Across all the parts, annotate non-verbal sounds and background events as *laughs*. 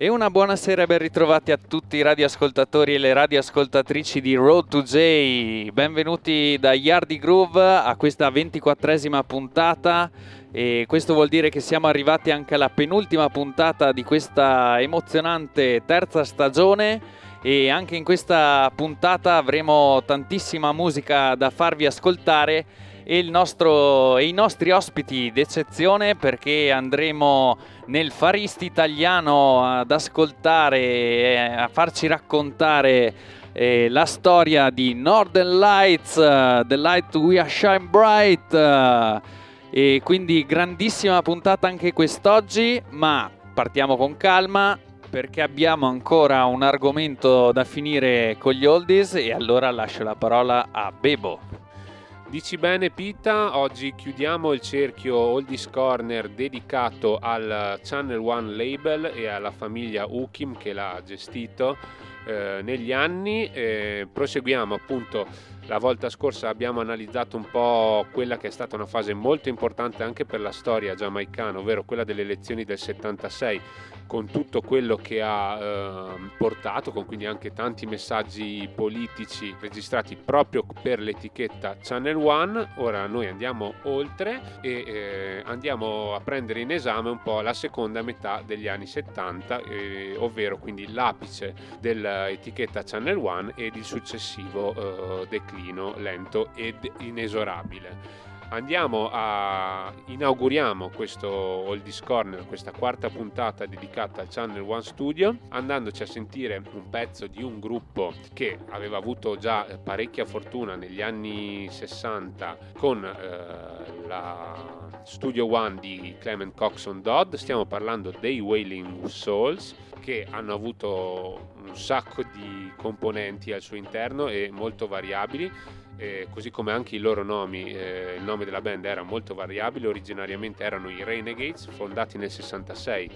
E una buonasera e ben ritrovati a tutti i radioascoltatori e le radioascoltatrici di Road to J. Benvenuti da Yardi Groove a questa ventiquattresima puntata. E questo vuol dire che siamo arrivati anche alla penultima puntata di questa emozionante terza stagione. E anche in questa puntata avremo tantissima musica da farvi ascoltare nostro, i nostri ospiti d'eccezione perché andremo nel Faristi italiano ad ascoltare, a farci raccontare eh, la storia di Northern Lights, uh, The Light We Are Shine Bright. Uh, e quindi grandissima puntata anche quest'oggi, ma partiamo con calma perché abbiamo ancora un argomento da finire con gli oldies e allora lascio la parola a Bebo. Dici bene Pita, oggi chiudiamo il cerchio Oldies Corner dedicato al Channel One label e alla famiglia Ukim che l'ha gestito eh, negli anni. Eh, proseguiamo appunto la volta scorsa abbiamo analizzato un po' quella che è stata una fase molto importante anche per la storia giamaicana, ovvero quella delle elezioni del 76 con tutto quello che ha eh, portato, con quindi anche tanti messaggi politici registrati proprio per l'etichetta Channel One. Ora noi andiamo oltre e eh, andiamo a prendere in esame un po' la seconda metà degli anni 70, eh, ovvero quindi l'apice dell'etichetta Channel One ed il successivo eh, declino lento ed inesorabile andiamo a inauguriamo questo Oldies Corner, questa quarta puntata dedicata al Channel One Studio, andandoci a sentire un pezzo di un gruppo che aveva avuto già parecchia fortuna negli anni 60 con eh, la Studio One di Clement Coxon Dodd, stiamo parlando dei Wailing Souls che hanno avuto un sacco di componenti al suo interno e molto variabili eh, così come anche i loro nomi, eh, il nome della band era molto variabile, originariamente erano i Renegades, fondati nel 66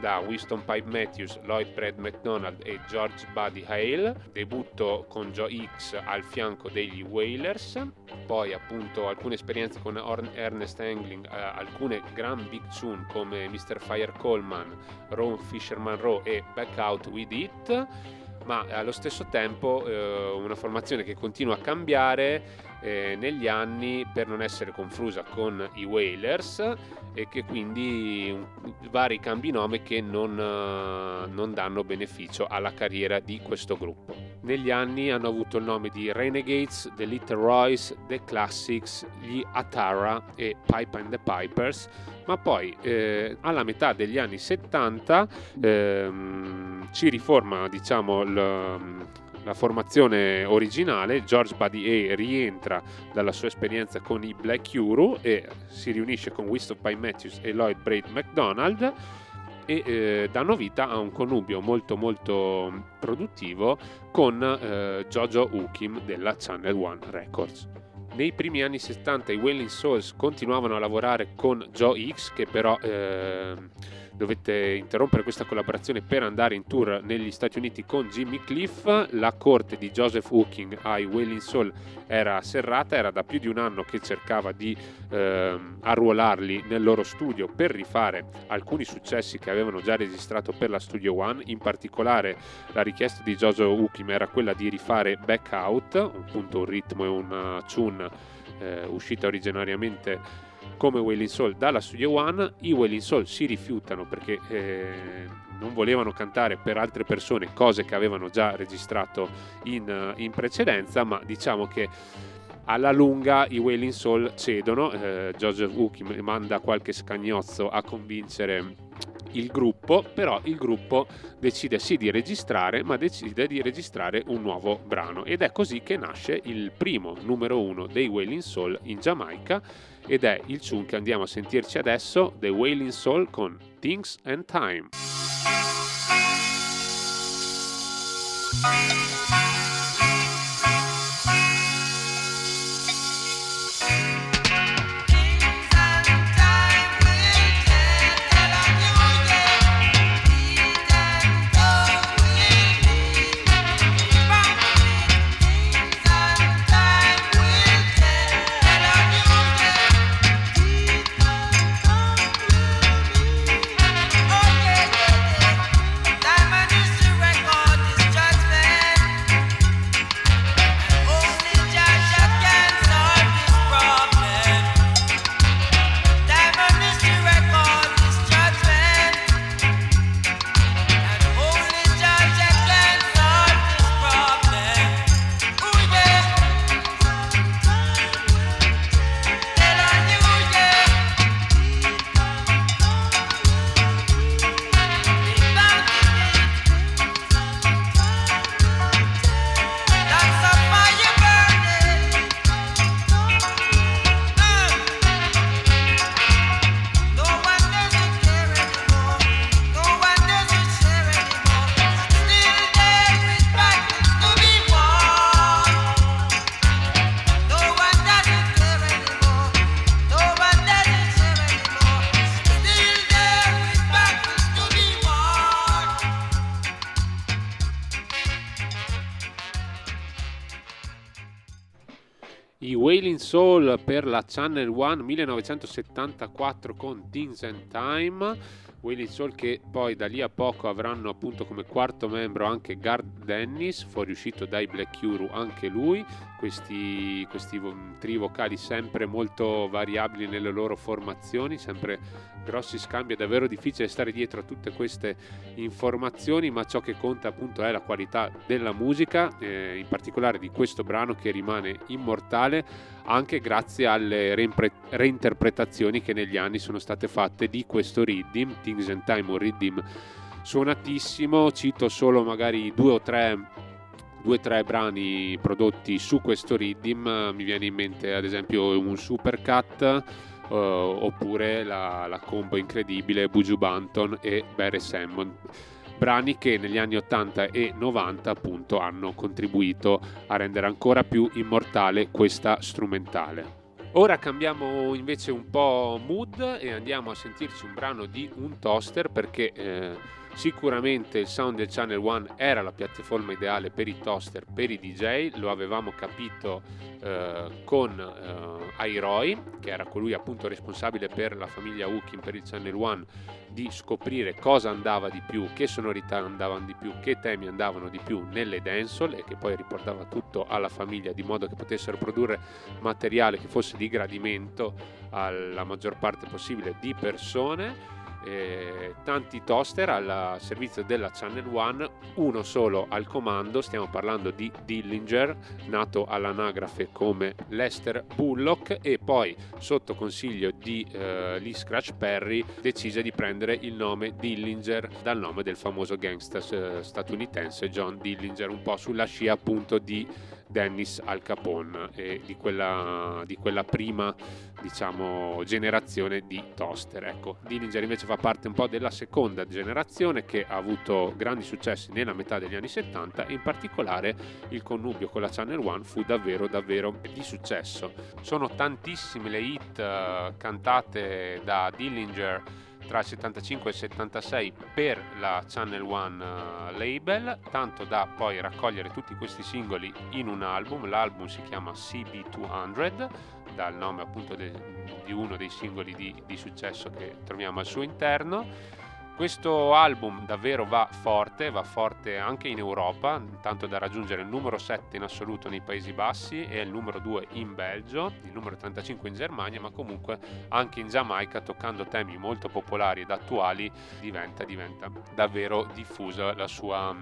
da Winston Pipe Matthews, Lloyd Brad McDonald e George Buddy Hale, debutto con Joe X al fianco degli Wailers, poi appunto alcune esperienze con Ernest Angling, eh, alcune gran big tune come Mr. Fire Coleman, Ron Fisherman Row e Back Out With It, ma allo stesso tempo eh, una formazione che continua a cambiare eh, negli anni per non essere confusa con i Whalers e che quindi vari cambi nome che non, uh, non danno beneficio alla carriera di questo gruppo. Negli anni hanno avuto il nome di Renegades, The Little Royce, The Classics, gli Atara e Pipe and the Pipers, ma poi eh, alla metà degli anni 70 ehm, ci riforma diciamo il la formazione originale, George A rientra dalla sua esperienza con i Black Euro e si riunisce con Winston Pye Matthews e Lloyd Braid McDonald e eh, danno vita a un connubio molto molto produttivo con eh, Jojo Ukim della Channel One Records. Nei primi anni 70 i Wailing Souls continuavano a lavorare con Joe X che però eh, dovette interrompere questa collaborazione per andare in tour negli Stati Uniti con Jimmy Cliff. La corte di Joseph Hooking ai Wailing Soul era serrata, era da più di un anno che cercava di eh, arruolarli nel loro studio per rifare alcuni successi che avevano già registrato per la Studio One. In particolare la richiesta di Joseph Hooking era quella di rifare Back Out, appunto un ritmo e una tune eh, uscita originariamente come Wailing Soul dalla Studio One. I Wailing Soul si rifiutano perché eh, non volevano cantare per altre persone cose che avevano già registrato in, in precedenza, ma diciamo che alla lunga i Wailing Soul cedono. Eh, Joseph Hooky manda qualche scagnozzo a convincere il gruppo, però il gruppo decide sì di registrare, ma decide di registrare un nuovo brano ed è così che nasce il primo numero uno dei Wailing Soul in Giamaica ed è il tune che andiamo a sentirci adesso, The Wailing Soul con Things and Time. Per la Channel One 1974 con Things and Time. Wailing Soul che poi da lì a poco avranno appunto come quarto membro anche Gard Dennis, fuoriuscito dai Black Huru anche lui, questi, questi tri vocali sempre molto variabili nelle loro formazioni, sempre grossi scambi, è davvero difficile stare dietro a tutte queste informazioni, ma ciò che conta appunto è la qualità della musica, eh, in particolare di questo brano che rimane immortale anche grazie alle reimpre- reinterpretazioni che negli anni sono state fatte di questo Riddim, Things and Time o Riddim suonatissimo, cito solo magari due o tre due o tre brani prodotti su questo Riddim, mi viene in mente ad esempio un Supercut uh, oppure la, la, combo incredibile Buju Banton e Barry Salmon brani che negli anni 80 e 90 appunto hanno contribuito a rendere ancora più immortale questa strumentale. Ora cambiamo invece un po' mood e andiamo a sentirci un brano di un toaster perché eh, Sicuramente il Sound del Channel One era la piattaforma ideale per i toaster, per i DJ, lo avevamo capito eh, con eh, Airoi, che era colui appunto responsabile per la famiglia Hooking per il Channel One, di scoprire cosa andava di più, che sonorità andavano di più, che temi andavano di più nelle dancehall e che poi riportava tutto alla famiglia di modo che potessero produrre materiale che fosse di gradimento alla maggior parte possibile di persone eh, tanti toaster al servizio della Channel One, uno solo al comando, stiamo parlando di Dillinger, nato all'anagrafe come Lester Bullock e poi sotto consiglio di eh, Lee Scratch Perry decise di prendere il nome Dillinger dal nome del famoso gangster eh, statunitense John Dillinger, un po' sulla scia appunto di Dennis Al Capone e di quella, di quella prima diciamo, generazione di toaster. Ecco, Dillinger invece fa parte un po' della seconda generazione che ha avuto grandi successi nella metà degli anni 70 e in particolare il connubio con la Channel One fu davvero davvero di successo. Sono tantissime le hit uh, cantate da Dillinger tra il 75 e il 76 per la Channel One uh, label, tanto da poi raccogliere tutti questi singoli in un album. L'album si chiama CB200, dal nome appunto de, di uno dei singoli di, di successo che troviamo al suo interno questo album davvero va forte, va forte anche in Europa, tanto da raggiungere il numero 7 in assoluto nei Paesi Bassi e il numero 2 in Belgio, il numero 35 in Germania, ma comunque anche in Giamaica, toccando temi molto popolari ed attuali, diventa, diventa davvero diffusa la sua,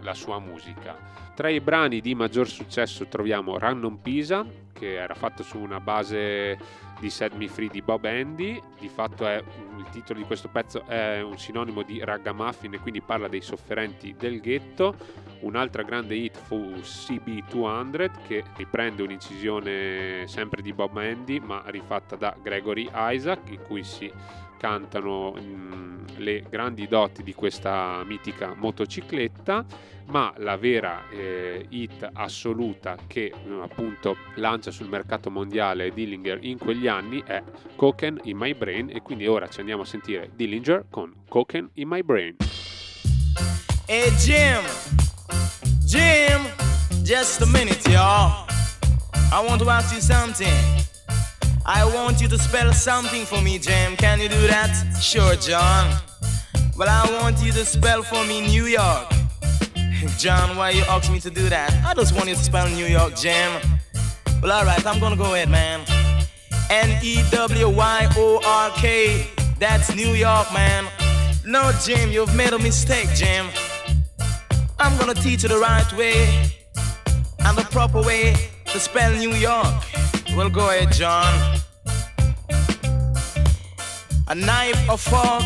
la sua musica. Tra i brani di maggior successo troviamo Random Pisa, che era fatto su una base di Set Me Free di Bob Andy, di fatto è, il titolo di questo pezzo è un sinonimo di ragamuffin e quindi parla dei sofferenti del ghetto. Un'altra grande hit fu CB200 che riprende un'incisione sempre di Bob Andy ma rifatta da Gregory Isaac in cui si cantano mh, mm, le grandi doti di questa mitica motocicletta, ma la vera eh, hit assoluta che mm, appunto lancia sul mercato mondiale Dillinger in quegli anni è Coken in My Brain e quindi ora ci andiamo a sentire Dillinger con Coken in My Brain. Hey Jim, Jim, just a minute y'all. I want to ask you something. I want you to spell something for me, Jim. Can you do that? Sure, John. Well, I want you to spell for me New York. John, why you ask me to do that? I just want you to spell New York, Jim. Well, alright, I'm gonna go ahead, man. N E W Y O R K. That's New York, man. No, Jim, you've made a mistake, Jim. I'm gonna teach you the right way and the proper way to spell New York. Well, go ahead, John. A knife, a fork,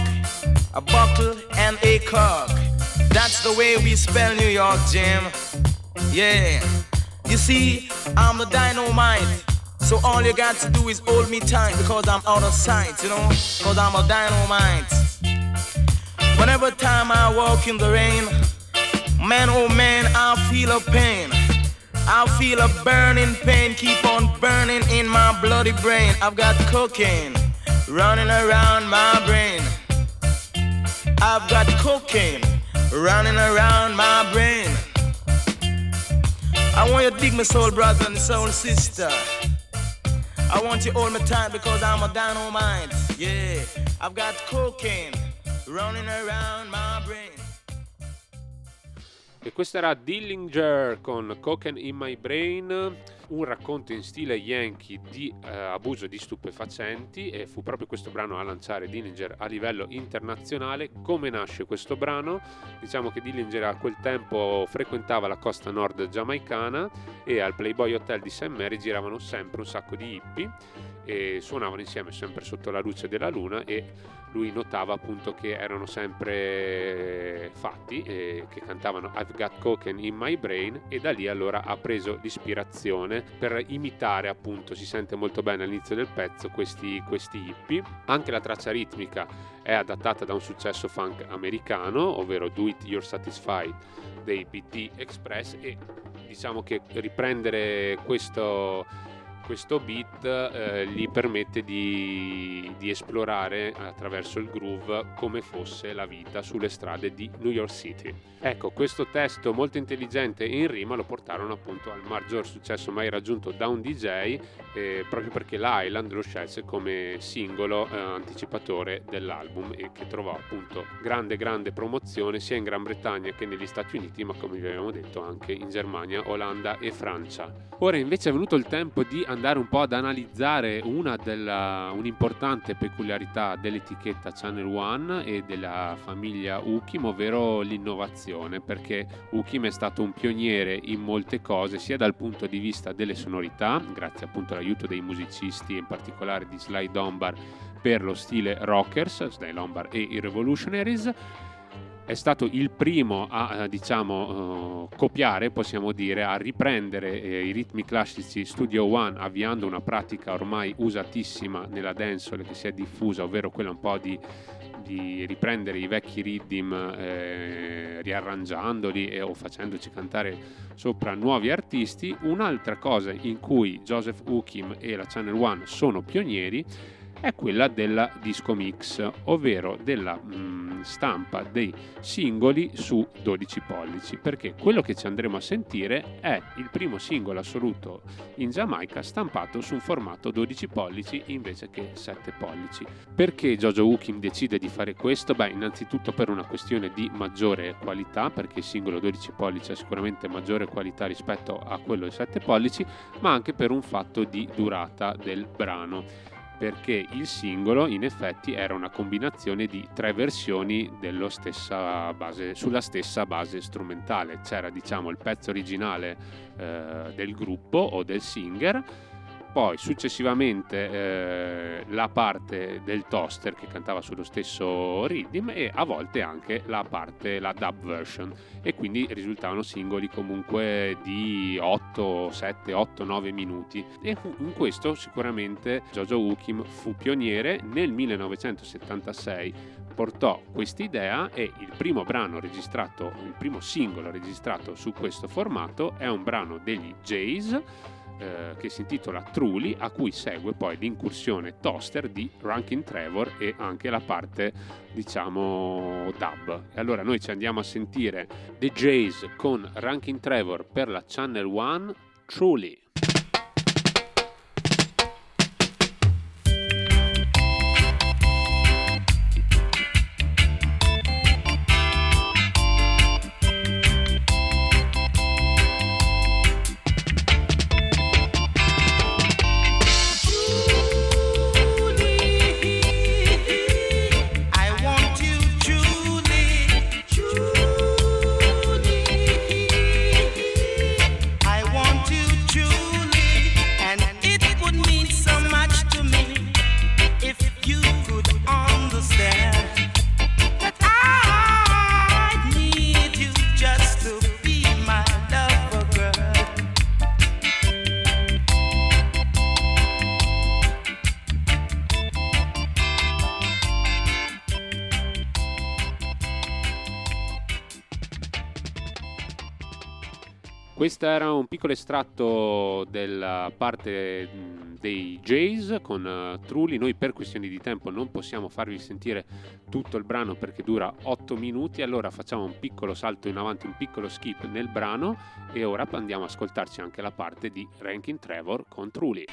a bottle, and a cork. That's the way we spell New York, Jim. Yeah. You see, I'm the dynamite. So all you got to do is hold me tight because I'm out of sight, you know? Because I'm a dynamite. Whenever time I walk in the rain, man oh man, I feel a pain. I feel a burning pain keep on burning in my bloody brain. I've got cocaine running around my brain. I've got cocaine running around my brain. I want you to dig my soul brother and soul sister. I want you all me time because I'm a dynamite. Yeah, I've got cocaine running around my brain. E questo era Dillinger con Cocaine in My Brain, un racconto in stile yankee di eh, abuso di stupefacenti e fu proprio questo brano a lanciare Dillinger a livello internazionale. Come nasce questo brano? Diciamo che Dillinger a quel tempo frequentava la costa nord giamaicana e al Playboy Hotel di St. Mary giravano sempre un sacco di hippie e suonavano insieme sempre sotto la luce della luna e lui notava appunto che erano sempre fatti e che cantavano I've got cocaine in my brain e da lì allora ha preso l'ispirazione per imitare appunto si sente molto bene all'inizio del pezzo questi, questi hippie. Anche la traccia ritmica è adattata da un successo funk americano ovvero Do It You're Satisfied dei BT Express e diciamo che riprendere questo questo beat eh, gli permette di, di, esplorare attraverso il groove come fosse la vita sulle strade di New York City. Ecco, questo testo molto intelligente in rima lo portarono appunto al maggior successo mai raggiunto da un DJ eh, proprio perché l'Island lo scelse come singolo eh, anticipatore dell'album e che trovò appunto grande grande promozione sia in Gran Bretagna che negli Stati Uniti ma come vi abbiamo detto anche in Germania, Olanda e Francia. Ora invece è venuto il tempo di andare un po' ad analizzare una della, un'importante peculiarità dell'etichetta Channel One e della famiglia Ukim, ovvero l'innovazione, perché Ukim è stato un pioniere in molte cose, sia dal punto di vista delle sonorità, grazie appunto all'aiuto dei musicisti, in particolare di Sly Dunbar per lo stile rockers, Sly Dunbar e i Revolutionaries, è stato il primo a eh, diciamo, uh, copiare, possiamo dire, a riprendere eh, i ritmi classici Studio One, avviando una pratica ormai usatissima nella dancehall che si è diffusa, ovvero quella un po' di, di riprendere i vecchi rhythm eh, riarrangiandoli e, o facendoci cantare sopra nuovi artisti. Un'altra cosa in cui Joseph Hookim e la Channel One sono pionieri è quella della disco mix, ovvero della mh, mm, stampa dei singoli su 12 pollici, perché quello che ci andremo a sentire è il primo singolo assoluto in Giamaica stampato su un formato 12 pollici invece che 7 pollici. Perché Jojo Hooking decide di fare questo? Beh, innanzitutto per una questione di maggiore qualità, perché il singolo 12 pollici ha sicuramente maggiore qualità rispetto a quello di 7 pollici, ma anche per un fatto di durata del brano perché il singolo in effetti era una combinazione di tre versioni stessa base, sulla stessa base strumentale. C'era diciamo il pezzo originale eh, del gruppo o del singer poi successivamente eh, la parte del toaster che cantava sullo stesso rhythm e a volte anche la parte, la dub version. E quindi risultavano singoli comunque di 8, 7, 8, 9 minuti. E in questo sicuramente Jojo Ukim fu pioniere. Nel 1976 portò quest'idea e il primo brano registrato, il primo singolo registrato su questo formato è un brano degli Jays eh, che si intitola Truly, a cui segue poi l'incursione toaster di Rankin Trevor e anche la parte diciamo dub. E allora noi ci andiamo a sentire The Jays con Rankin Trevor per la Channel One Truly. Questo era un piccolo estratto della parte dei Jays con uh, Trulli. Noi per questioni di tempo non possiamo farvi sentire tutto il brano perché dura 8 minuti, allora facciamo un piccolo salto in avanti, un piccolo skip nel brano e ora andiamo ad ascoltarci anche la parte di Rankin Trevor con Trulli.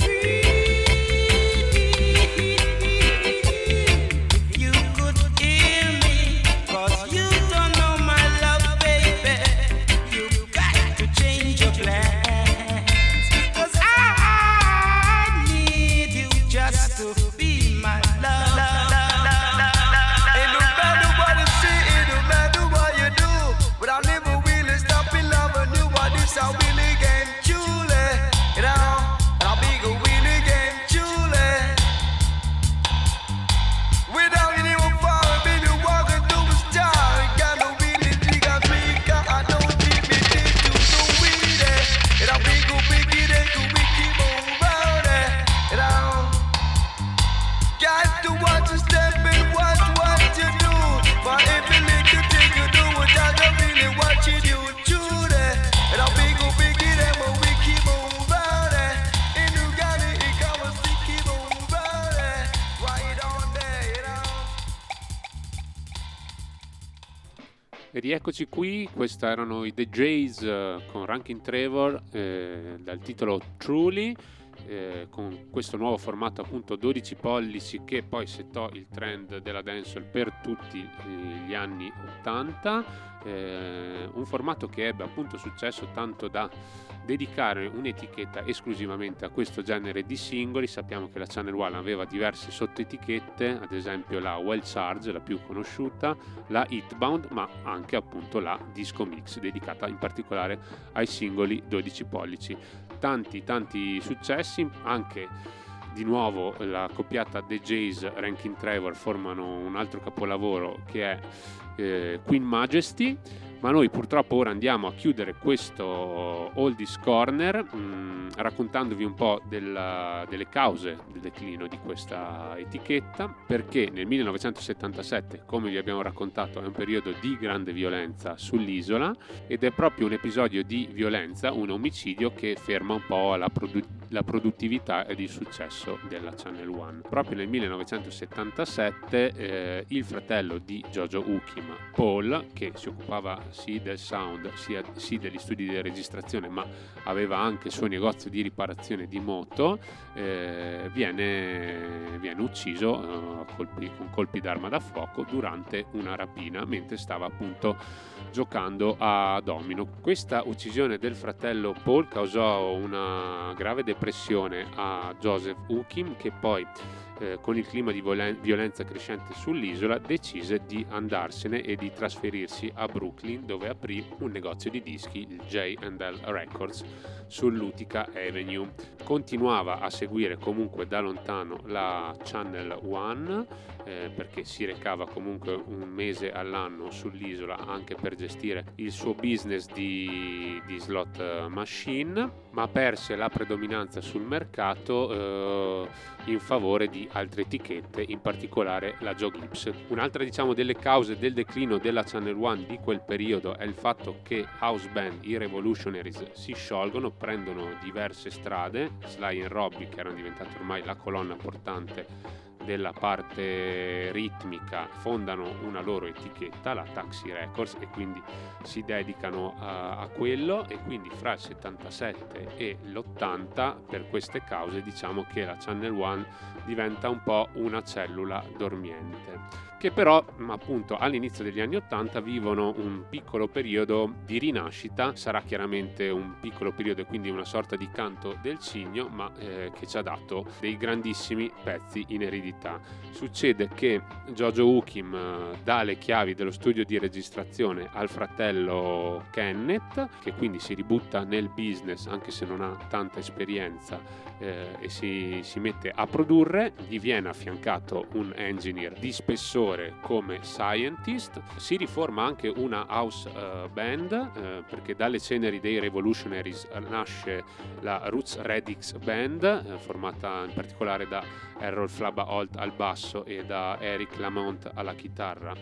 Eccoci qui, questi erano i The Jays uh, con Rankin Trevor eh, dal titolo Truly, eh, con questo nuovo formato appunto 12 pollici che poi settò il trend della dancehall per tutti eh, gli anni 80, eh, un formato che ebbe appunto successo tanto da dedicare un'etichetta esclusivamente a questo genere di singoli. Sappiamo che la Channel One aveva diverse sottoetichette, ad esempio la Well Charge, la più conosciuta, la Hitbound, ma anche appunto la Disco Mix, dedicata in particolare ai singoli 12 pollici. Tanti, tanti successi, anche di nuovo la coppiata The Jays Rankin Trevor formano un altro capolavoro che è eh, Queen Majesty ma noi purtroppo ora andiamo a chiudere questo Oldies Corner mh, mm, raccontandovi un po' della, delle cause del declino di questa etichetta perché nel 1977 come vi abbiamo raccontato è un periodo di grande violenza sull'isola ed è proprio un episodio di violenza, un omicidio che ferma un po' la, produ- la produttività ed il successo della Channel One. Proprio nel 1977 eh, il fratello di Jojo Ukim, Paul, che si occupava sì del sound, sia, sì degli studi di registrazione, ma aveva anche il suo negozio di riparazione di moto, eh, viene, viene, ucciso eh, colpi, con colpi d'arma da fuoco durante una rapina mentre stava appunto giocando a domino. Questa uccisione del fratello Paul causò una grave depressione a Joseph Ukim che poi eh, con il clima di violenza crescente sull'isola, decise di andarsene e di trasferirsi a Brooklyn dove aprì un negozio di dischi, il J&L Records, sull'Utica Avenue. Continuava a seguire comunque da lontano la Channel One eh, perché si recava comunque un mese all'anno sull'isola anche per gestire il suo business di, di slot machine, ma perse la predominanza sul mercato eh, in favore di altre etichette, in particolare la Joglips. Un'altra diciamo delle cause del declino della Channel One di quel periodo è il fatto che house band, i Revolutionaries si sciolgono, prendono diverse strade, Sly e Robbie che erano diventati ormai la colonna portante della parte ritmica fondano una loro etichetta, la Taxi Records, e quindi si dedicano a, a, quello. E quindi fra il 77 e l'80 per queste cause diciamo che la Channel One diventa un po' una cellula dormiente che però appunto all'inizio degli anni 80 vivono un piccolo periodo di rinascita, sarà chiaramente un piccolo periodo e quindi una sorta di canto del cigno, ma eh, che ci ha dato dei grandissimi pezzi in eredità. Succede che Jojo Ukim eh, dà le chiavi dello studio di registrazione al fratello Kenneth, che quindi si ributta nel business anche se non ha tanta esperienza eh, e si, si mette a produrre, gli viene affiancato un engineer di spessore come scientist, si riforma anche una house uh, band uh, perché dalle ceneri dei Revolutionaries nasce la Roots Redix Band uh, formata in particolare da Errol Flabba Holt al basso e da Eric Lamont alla chitarra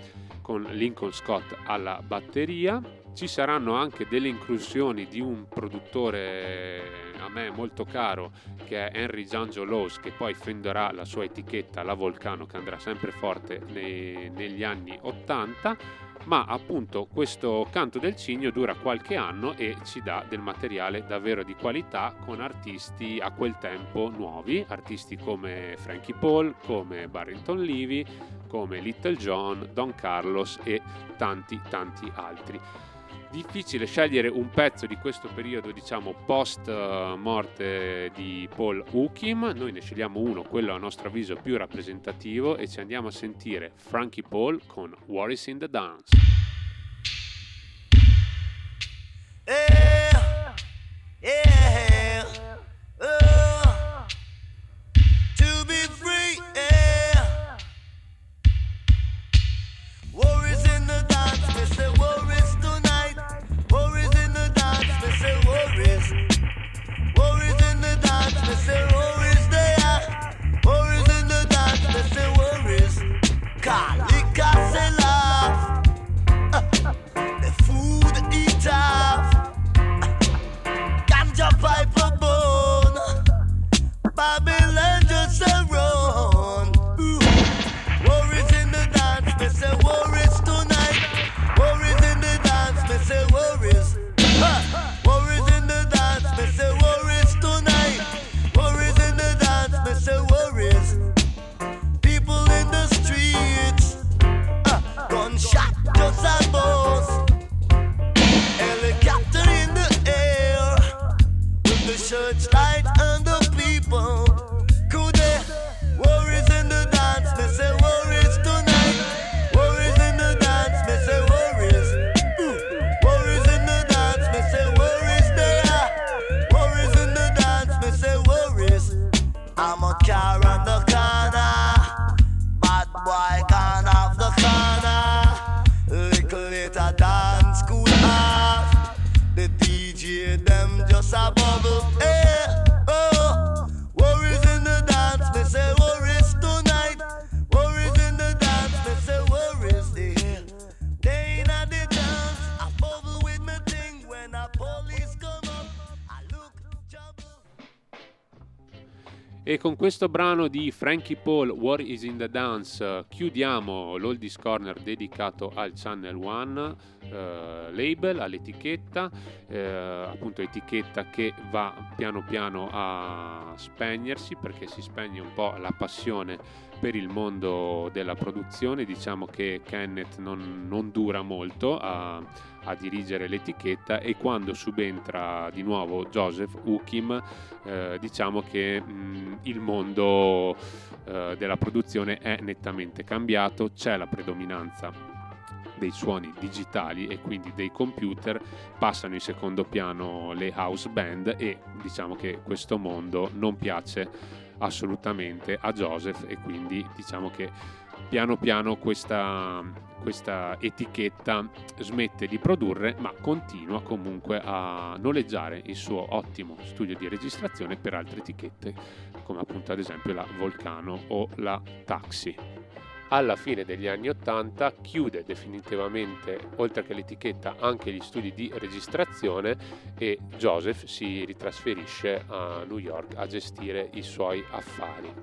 con Lincoln Scott alla batteria. Ci saranno anche delle inclusioni di un produttore a me molto caro che è Henry Giangio Lowe's che poi fonderà la sua etichetta La Volcano che andrà sempre forte nei, negli anni 80 ma appunto questo canto del cigno dura qualche anno e ci dà del materiale davvero di qualità con artisti a quel tempo nuovi, artisti come Frankie Paul, come Barrington Levy, come Little John, Don Carlos e tanti tanti altri difficile scegliere un pezzo di questo periodo, diciamo, post eh, morte di Paul Hukim. Noi ne scegliamo uno, quello a nostro avviso più rappresentativo, e ci andiamo a sentire Frankie Paul con War is in the Dance. E con questo brano di Frankie Paul, War is in the Dance, chiudiamo l'Oldies Corner dedicato al Channel One eh, label, all'etichetta, eh, appunto etichetta che va piano piano a spegnersi perché si spegne un po' la passione per il mondo della produzione. Diciamo che Kenneth non, non dura molto a a dirigere l'etichetta e quando subentra di nuovo Joseph Ukim eh, diciamo che mh, il mondo eh, della produzione è nettamente cambiato, c'è la predominanza dei suoni digitali e quindi dei computer passano in secondo piano le house band e diciamo che questo mondo non piace assolutamente a Joseph e quindi diciamo che piano piano questa, questa etichetta smette di produrre ma continua comunque a noleggiare il suo ottimo studio di registrazione per altre etichette come appunto ad esempio la Volcano o la Taxi alla fine degli anni 80 chiude definitivamente, oltre che l'etichetta, anche gli studi di registrazione e Joseph si ritrasferisce a New York a gestire i suoi affari.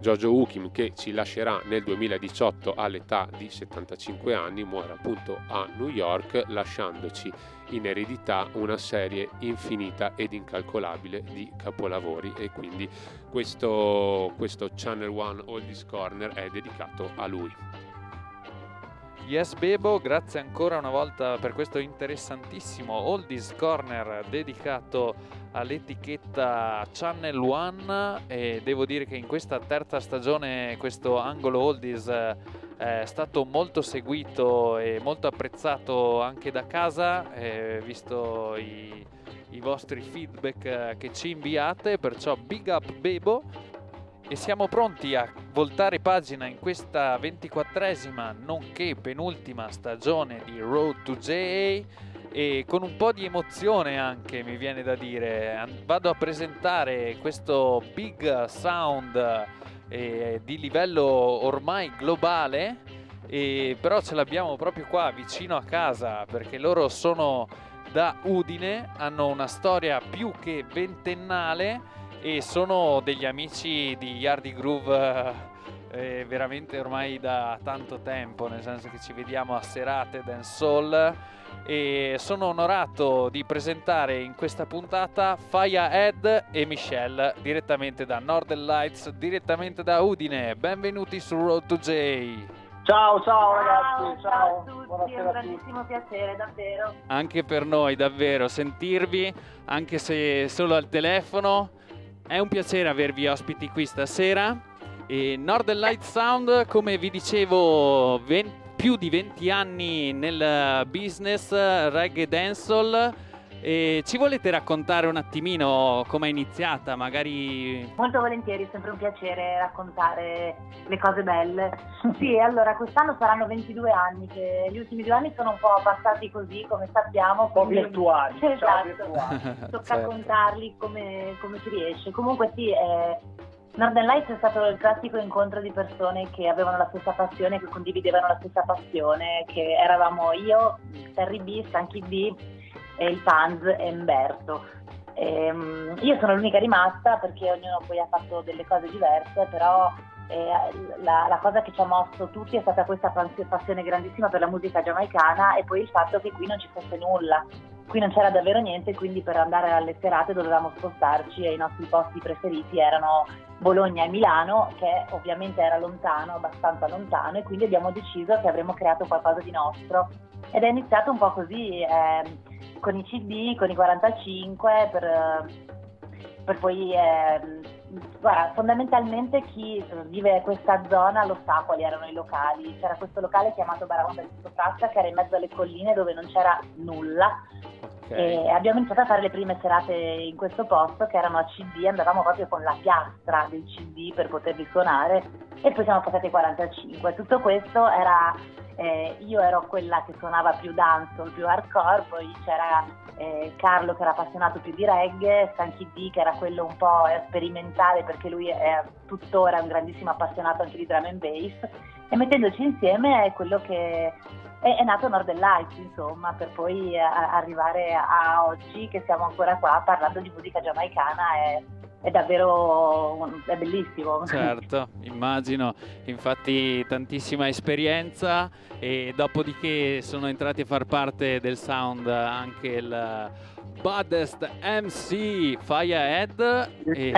Jojo Ukim, che ci lascerà nel 2018 all'età di 75 anni, muore appunto a New York lasciandoci in eredità una serie infinita ed incalcolabile di capolavori e quindi questo, questo Channel One Oldies Corner è dedicato a lui. Yes Bebo, grazie ancora una volta per questo interessantissimo Oldies Corner dedicato all'etichetta Channel One. E devo dire che in questa terza stagione questo angolo Oldies è stato molto seguito e molto apprezzato anche da casa, eh, visto i, i, vostri feedback eh, che ci inviate, perciò big up Bebo e siamo pronti a voltare pagina in questa ventiquattresima nonché penultima stagione di Road to JA e con un po' di emozione anche mi viene da dire. Vado a presentare questo big sound eh, di livello ormai globale, e però ce l'abbiamo proprio qua vicino a casa perché loro sono da Udine, hanno una storia più che ventennale e sono degli amici di Yardi Groove eh, veramente ormai da tanto tempo, nel senso che ci vediamo a serate dance soul e sono onorato di presentare in questa puntata Faya Ed e Michelle direttamente da Northern Lights, direttamente da Udine. Benvenuti su Road to J. Ciao, ciao Ciao, ragazzi, ciao a tutti, buonasera è un grandissimo piacere, davvero. Anche per noi davvero sentirvi, anche se solo al telefono. È un piacere avervi ospiti qui stasera. E Northern Light Sound, come vi dicevo, ven- più di 20 anni nel business eh, reggae dancehall. E ci volete raccontare un attimino come è iniziata? Magari Molto volentieri, è sempre un piacere raccontare le cose belle. Sì, allora quest'anno saranno 22 anni, che gli ultimi due anni sono un po' passati così, come sappiamo. Un po' quindi- virtuali, ciao Esatto. virtuali. *laughs* *laughs* Tocca Certo. contarli come, come si riesce. Comunque sì, eh, Northern Lights è stato il classico incontro di persone che avevano la stessa passione, che condividevano la stessa passione, che eravamo io, Terry B, Stanky D, e il Panz e Umberto. Ehm, io sono l'unica rimasta perché ognuno poi ha fatto delle cose diverse, però eh, la, la cosa che ci ha mosso tutti è stata questa pas- passione grandissima per la musica giamaicana e poi il fatto che qui non ci fosse nulla qui non c'era davvero niente, quindi per andare alle serate dovevamo spostarci e i nostri posti preferiti erano Bologna e Milano, che ovviamente era lontano, abbastanza lontano, e quindi abbiamo deciso che avremmo creato qualcosa di nostro. Ed è iniziato un po' così, ehm, con i CD, con i 45, per, eh, per poi... ehm, guarda, fondamentalmente chi vive questa zona lo sa quali erano i locali. C'era questo locale chiamato Baraonda di Sottotraccia che era in mezzo alle colline dove non c'era nulla ok. e abbiamo iniziato a fare le prime serate in questo posto che erano a CD, andavamo proprio con la piastra dei CD per poterli suonare e poi siamo passati ai 45. Tutto questo era, eh, io ero quella che suonava più dancehall, più hardcore, poi c'era eh, Carlo che era appassionato più di reggae, Stanky D che era quello un po' sperimentale perché lui è tuttora un grandissimo appassionato anche di drum and bass e mettendoci insieme è quello che è, è nato Northern Lights, insomma, per poi a- arrivare a oggi che siamo ancora qua parlando di musica giamaicana è, è davvero è bellissimo. Certo, immagino, infatti tantissima esperienza e dopodiché sono entrati a far parte del sound anche il Baddest MC Firehead e,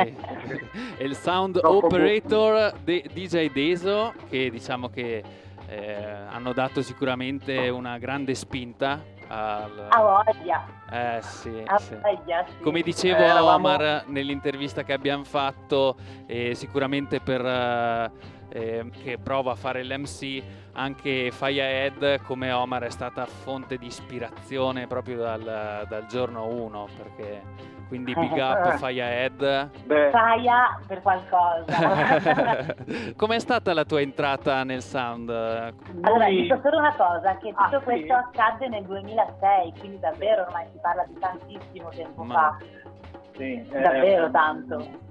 e *laughs* il sound operator di DJ Deso che diciamo che eh, hanno dato sicuramente una grande spinta al... A voglia, Eh sì, a sì. voglia, sì. Come dicevo Eh, a Omar nell'intervista che abbiamo fatto, eh, sicuramente per eh, eh, che prova a fare l'MC, anche Firehead come Omar è stata fonte di ispirazione proprio dal, dal giorno 1, perché quindi big *laughs* up Firehead. Faia per qualcosa. *laughs* Com'è stata la tua entrata nel sound? Allora, dico solo una cosa, che tutto Ah, sì? questo accadde nel 2006, quindi davvero ormai si parla di tantissimo tempo Ma- fa, sì, eh, davvero tanto.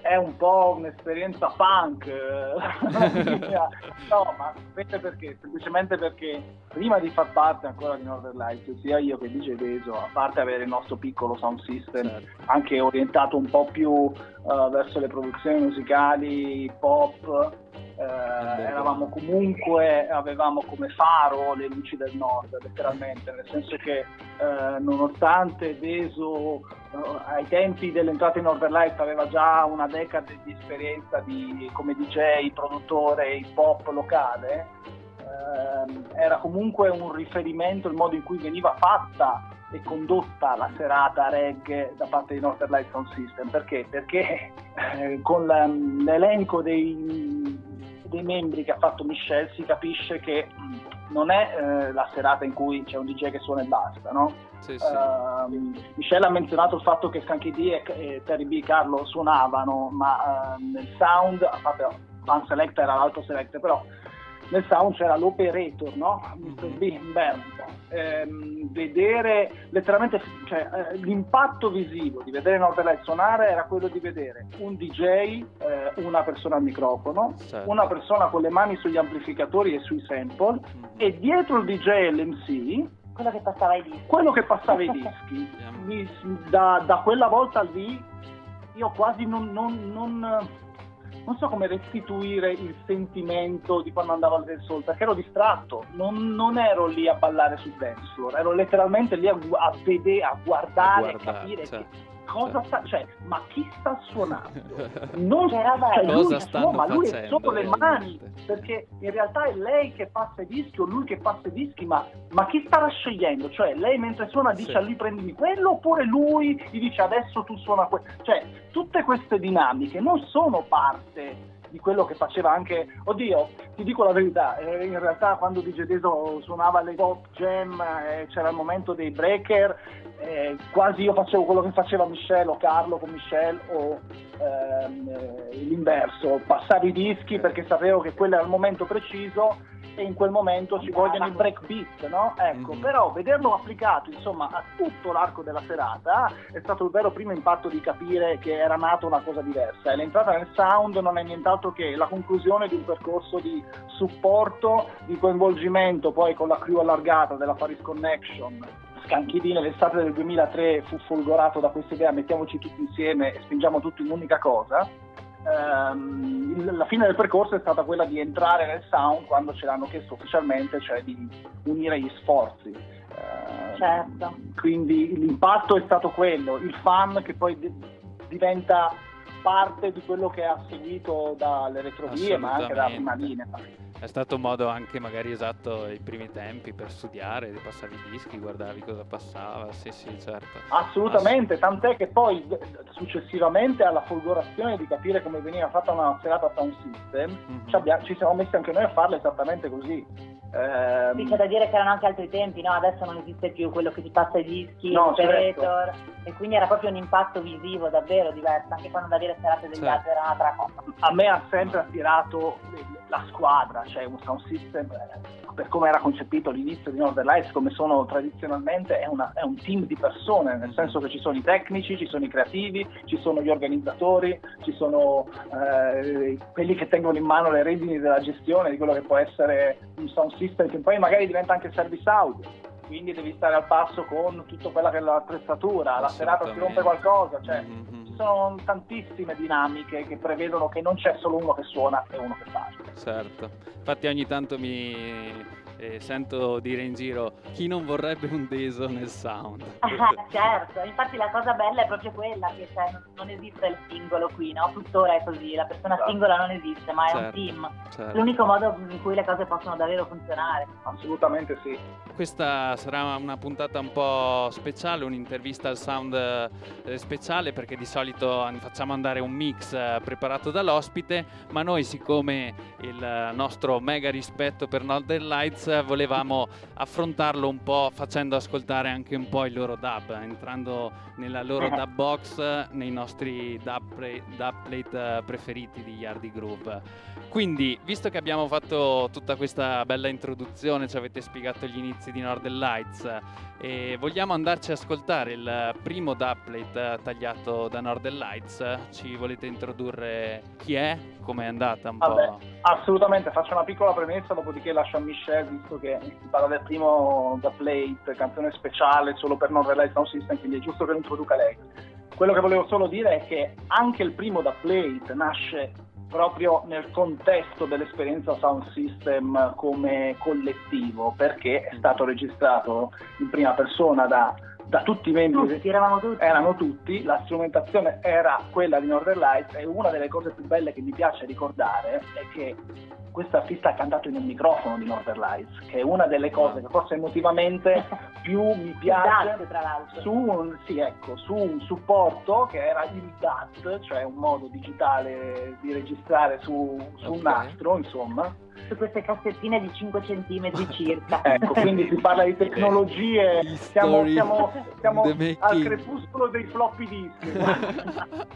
È un po' un'esperienza punk, *laughs* no, ma sapete perché? Semplicemente perché prima di far parte ancora di Northern Lights, sia io che DJ Deso, a parte avere il nostro piccolo sound system, Certo. anche orientato un po' più eh, verso le produzioni musicali, hip hop, eh, eravamo comunque, avevamo come faro le luci del nord, letteralmente, nel senso che eh, nonostante Deso eh, ai tempi dell'entrata in Northern Lights aveva già una decade di esperienza di, come DJ, produttore hip hop locale, ehm, era comunque un riferimento il modo in cui veniva fatta e condotta la serata reggae da parte di Northern Light Sound System. Perché? Perché eh, con l'elenco dei, dei membri che ha fatto Michelle si capisce che non è eh, la serata in cui c'è un DJ che suona e basta, no? Sì, sì. Ehm, Michelle ha menzionato il fatto che Skanky D e, e Terry B e Carlo suonavano, ma ehm, nel sound, a parte Selecta era l'altro selector, però nel sound c'era l'operator, no? Mr. B, Umberto. Ehm, vedere letteralmente, cioè, eh, l'impatto visivo di vedere Light suonare era quello di vedere un DJ, eh, una persona al microfono, Certo. una persona con le mani sugli amplificatori e sui sample, Mhm. e dietro il DJ e l'MC Quello che passava ai dischi. quello che passava i dischi. *laughs* Mi- da, da quella volta lì io quasi non, non- non- non so come restituire il sentimento di quando andavo al dance hall, perché ero distratto, non, non ero lì a ballare sul dance floor, ero letteralmente lì a, a vedere, a guardare, a, guardare, capire cioè. che cosa sta, cioè, ma chi sta suonando? *laughs* Non cioè, cosa lui suona, lui facendo, è solo le mani, perché in realtà è lei che passa i dischi o lui che passa i dischi, ma, ma chi starà scegliendo? Cioè, lei mentre suona dice sì. a lui prendimi quello, oppure lui gli dice adesso tu suona quello? Cioè, tutte queste dinamiche non sono parte di quello che faceva anche, oddio, ti dico la verità, eh, in realtà quando DJ Deso suonava le pop jam eh, c'era il momento dei breaker, eh, quasi io facevo quello che faceva Michelle o Carlo con Michelle o ehm, eh, l'inverso, passavi i dischi perché sapevo che quello era il momento preciso e in quel momento ci vogliono i breakbeat, no? Ecco, mm-hmm. però vederlo applicato insomma a tutto l'arco della serata è stato il vero primo impatto di capire che era nata una cosa diversa e l'entrata nel sound non è nient'altro che la conclusione di un percorso di supporto, di coinvolgimento poi con la crew allargata della Paris Connection Scanchidi nell'estate del 2003 fu folgorato da questa idea mettiamoci tutti insieme e spingiamo tutti in un'unica cosa ehm, la fine del percorso è stata quella di entrare nel sound quando ce l'hanno chiesto ufficialmente, cioè di unire gli sforzi. Eh, certo. Quindi l'impatto è stato quello, il fan che poi d- diventa parte di quello che ha seguito dalle retrovie ma anche dalla prima linea è stato un modo anche magari esatto ai primi tempi per studiare, passavi i dischi, guardavi cosa passava, sì sì certo. Assolutamente, Ass- tant'è che poi successivamente alla folgorazione di capire come veniva fatta una serata sound system, mm-hmm. ci, abbiamo, ci siamo messi anche noi a farla esattamente così. Eh, sì, c'è da dire che erano anche altri tempi, no? Adesso non esiste più quello che ti passa i dischi, no, l'operator, certo. e quindi era proprio un impatto visivo davvero diverso, anche quando da dire serate degli certo. altri era un'altra cosa. A me ha sempre attirato la squadra, cioè un sound system, eh, per come era concepito all'inizio di Northern Lights, come sono tradizionalmente, è, una, è, un team di persone, nel senso che ci sono i tecnici, ci sono i creativi, ci sono gli organizzatori, ci sono eh, quelli che tengono in mano le redini della gestione di quello che può essere un sound system che poi magari diventa anche service audio quindi devi stare al passo con tutta quella che è l'attrezzatura, la serata si rompe qualcosa, cioè mm-hmm. ci sono tantissime dinamiche che prevedono che non c'è solo uno che suona e uno che fa. Certo, infatti ogni tanto mi e sento dire in giro chi non vorrebbe un deso nel sound. Ah, *laughs* certo, infatti la cosa bella è proprio quella che cioè, non esiste il singolo qui, no? Tuttora è così, la persona certo. singola non esiste, ma è certo, un team. Certo. L'unico modo in cui le cose possono davvero funzionare. Assolutamente sì. Questa sarà una puntata un po' speciale, un'intervista al sound eh, speciale perché di solito facciamo andare un mix eh, preparato dall'ospite, ma noi siccome il nostro mega rispetto per Northern Lights volevamo affrontarlo un po' facendo ascoltare anche un po' i loro dub, entrando nella loro dub box, nei nostri dub, play, dub plate preferiti di Yardi Groove. Quindi, visto che abbiamo fatto tutta questa bella introduzione, ci avete spiegato gli inizi di Northern Lights, e vogliamo andarci a ascoltare il primo dubplate tagliato da Northern Lights. Ci volete introdurre chi è? Come è andata un Vabbè, po'? Assolutamente, faccio una piccola premessa, dopodiché lascio a Michelle, visto che si parla del primo dubplate, canzone speciale solo per Northern Lights Sound System, quindi è giusto che lo introduca lei. Quello che volevo solo dire è che anche il primo dubplate nasce proprio nel contesto dell'esperienza Sound System come collettivo, perché è stato registrato in prima persona da, da tutti i membri. Tutti, eravamo tutti. Erano tutti, la strumentazione era quella di Northern Lights e una delle cose più belle che mi piace ricordare è che questo artista ha cantato in un microfono di Northern Lights, che è una delle cose che forse emotivamente *laughs* più mi piace DAT, tra l'altro. Su, un, sì, ecco, su un supporto che era il DAT, cioè un modo digitale di registrare su, su okay. un nastro, insomma su queste cassettine di 5 cm *laughs* circa. ecco, quindi si parla di tecnologie, siamo, siamo, siamo al crepuscolo dei floppy disk. *laughs*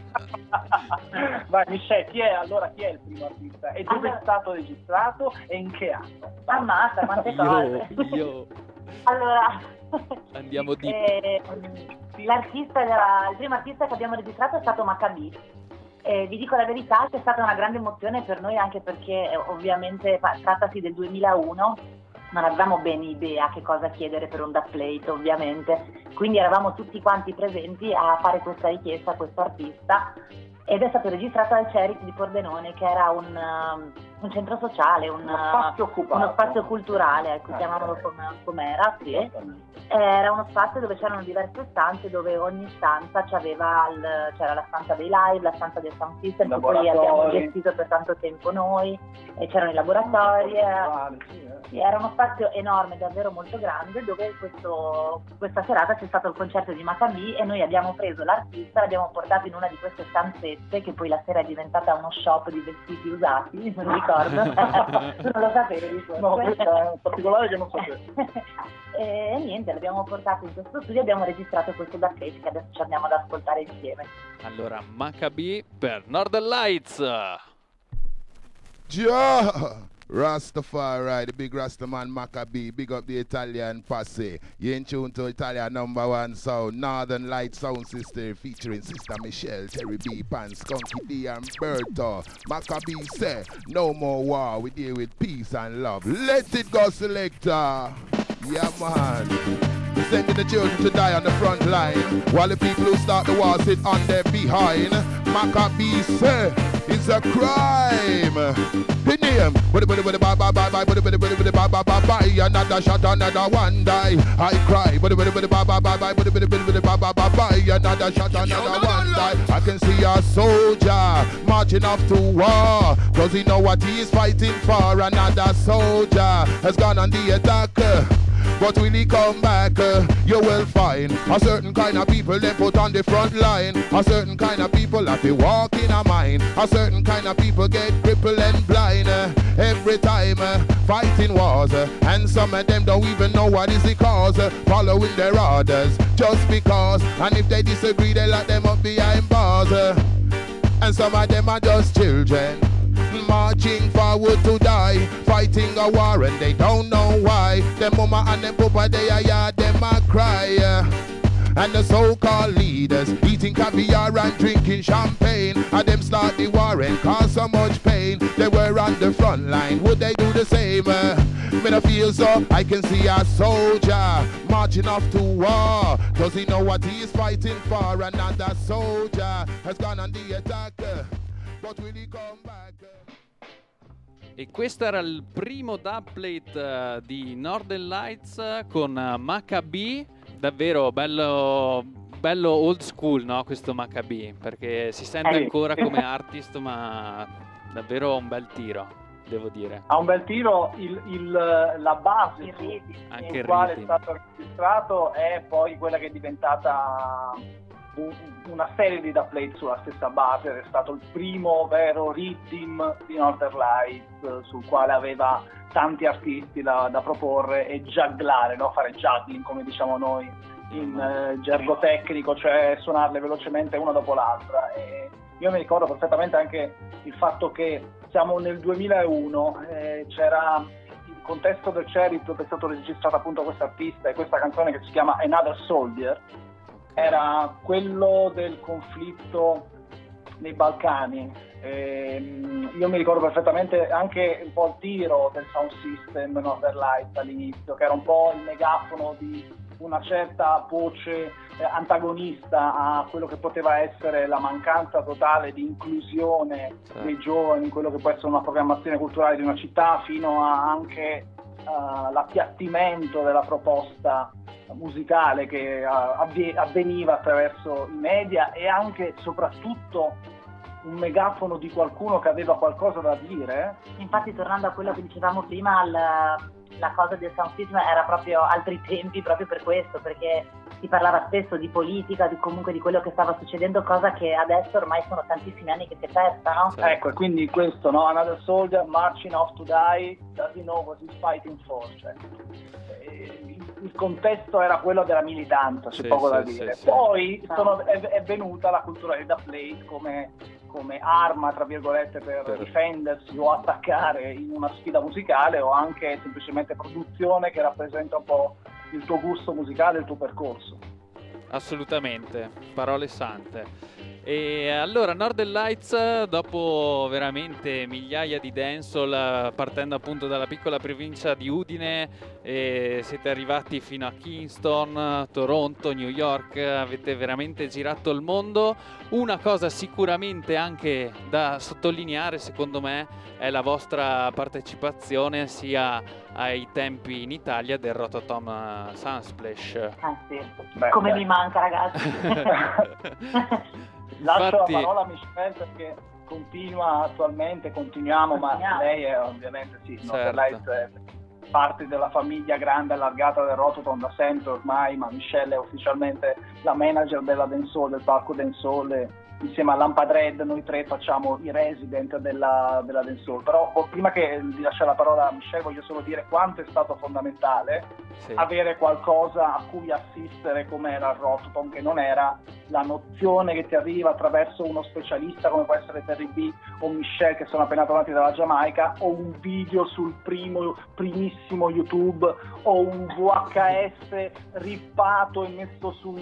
*laughs* Vai Michelle, chi è allora chi è il primo artista? E dove allora... è stato registrato e in che anno? Ammazza, quante cose. Io, io. allora, andiamo di... Eh, l'artista, il primo artista che abbiamo registrato è stato Maccabi eh, vi dico la verità, c'è stata una grande emozione per noi anche perché eh, ovviamente trattasi del 2001, non avevamo bene idea che cosa chiedere per un plate ovviamente, quindi eravamo tutti quanti presenti a fare questa richiesta a questo artista ed è stato registrato al Cerit di Pordenone che era un, um, un centro sociale, un, uno spazio occupato, uno spazio culturale, ecco, eh, eh. come, com'era, sì. Era uno spazio dove c'erano diverse stanze, dove ogni stanza c'aveva il- c'era la stanza dei live, la stanza del sound system, che poi abbiamo gestito per tanto tempo noi, e c'erano i laboratori. eh, sì, eh. Sì, era uno spazio enorme, davvero molto grande, dove questo- questa serata c'è stato il concerto di Maccabi e noi abbiamo preso l'artista, l'abbiamo portato in una di queste stanzette, che poi la sera è diventata uno shop di vestiti usati, non mi ricordo, *laughs* non lo sapevi. No, questo è un particolare che non sapevo. *laughs* e niente, l'abbiamo portato in questo studio e abbiamo registrato questo da che adesso ci andiamo ad ascoltare insieme. Allora, Maccabi per Northern Lights. Ja! Rastafari, the big Rastaman Maccabee, big up the Italian posse. You in tune to Italian number one sound, Northern Light Sound Sister featuring Sister Michelle, Terry B, Pan, Skunky D, and Berto. Maccabee say, no more war, we deal with peace and love. Let it go, selector. Yeah, man. Sending the children to die on the front line while the people who start the war sit on their behind. Maccabee say it's a crime. The name, but but but bye bye bye bye but but but bye bye bye bye another shot another one die. I cry, but but but bye bye bye bye but but but bye bye bye bye another shot another one die. I can see a soldier marching off to war. Does he know what he is fighting for? Another soldier has gone on the attack. But when he come back, uh, you will find a certain kind of people they put on the front line. A certain kind of people have to walk in a mine. A certain kind of people get crippled and blind uh, every time uh, fighting wars. uh, and some of them don't even know what is the cause. uh, following their orders just because. And if they disagree, they lock them up behind bars. uh, and some of them are just children marching forward to die, fighting a war and they don't know why. Them mama and them papa they are yard them a cry. And the so-called leaders eating caviar and drinking champagne, and them start the war and cause so much pain. They were on the front line, would they do the same? Me no feel so. I can see a soldier marching off to war. Does he know what he is fighting for? Another soldier has gone on the attack. But will he come back? E questo era il primo dubplate eh, di Northern Lights eh, con uh, Maccabi, davvero bello, bello old school no? questo Maccabi, perché si sente Eh. ancora come *laughs* artist ma davvero un bel tiro, devo dire. Ha un bel tiro, il- il- la base Il ritmo. Anche in il quale è stato registrato è poi quella che è diventata una serie di dubplate sulla stessa base, è stato il primo vero rhythm di Northern Lights eh, sul quale aveva tanti artisti da, da proporre e jugglare, no? fare juggling come diciamo noi in eh, gergo tecnico, cioè suonarle velocemente una dopo l'altra. E io mi ricordo perfettamente anche il fatto che siamo nel 2001, eh, c'era il contesto del Cherry dove è stato registrato appunto questo artista e questa canzone che si chiama Another Soldier, era quello del conflitto nei Balcani. Ehm, io mi ricordo perfettamente anche un po' il tiro del sound system Northern Lights all'inizio, che era un po' il megafono di una certa voce eh, antagonista a quello che poteva essere la mancanza totale di inclusione dei giovani in quello che può essere una programmazione culturale di una città, fino a anche eh, l'appiattimento della proposta musicale che eh, avveniva attraverso i media e anche e soprattutto un megafono di qualcuno che aveva qualcosa da dire. Infatti, tornando a quello che dicevamo prima, il- la cosa del sound system era proprio altri tempi proprio per questo, perché si parlava spesso di politica, di comunque di quello che stava succedendo, cosa che adesso ormai sono tantissimi anni che si è persa, no? Certo. Ecco, e quindi questo, no? Another soldier marching off to die, does he know what he's fighting for? Cioè, eh, il contesto era quello della militanza, c'è Sì, poco da sì, dire. sì, sì. Poi sono- è, è venuta la cultura del play come, come arma, tra virgolette, per, Per- difendersi o attaccare in una sfida musicale o anche semplicemente produzione che rappresenta un po' il tuo gusto musicale, il tuo percorso. Assolutamente, parole sante. E allora Northern Lights, dopo veramente migliaia di dancehall, partendo appunto dalla piccola provincia di Udine, eh, siete arrivati fino a Kingston, Toronto, New York, avete veramente girato il mondo. Una cosa sicuramente anche da sottolineare, secondo me, è la vostra partecipazione sia ai tempi in Italia del Rototom Sunsplash. Ah sì, beh, come beh. mi manca ragazzi. *laughs* *laughs* Lascio Infatti... la parola a Michelle perché continua attualmente, continuiamo, ma lei è ovviamente sì, certo. lei è parte della famiglia grande allargata del Rototom da sempre ormai, ma Michelle è ufficialmente la manager della Densole, del parco Densole insieme a Lampadred noi tre facciamo i resident della, della Densol. Però oh, prima che di lasciare la parola a Michelle voglio solo dire quanto è stato fondamentale sì. avere qualcosa a cui assistere come era il Rototom, che non era la nozione che ti arriva attraverso uno specialista come può essere Terry B o Michelle che sono appena tornati dalla Giamaica o un video sul primo, primissimo YouTube o un VHS rippato e messo su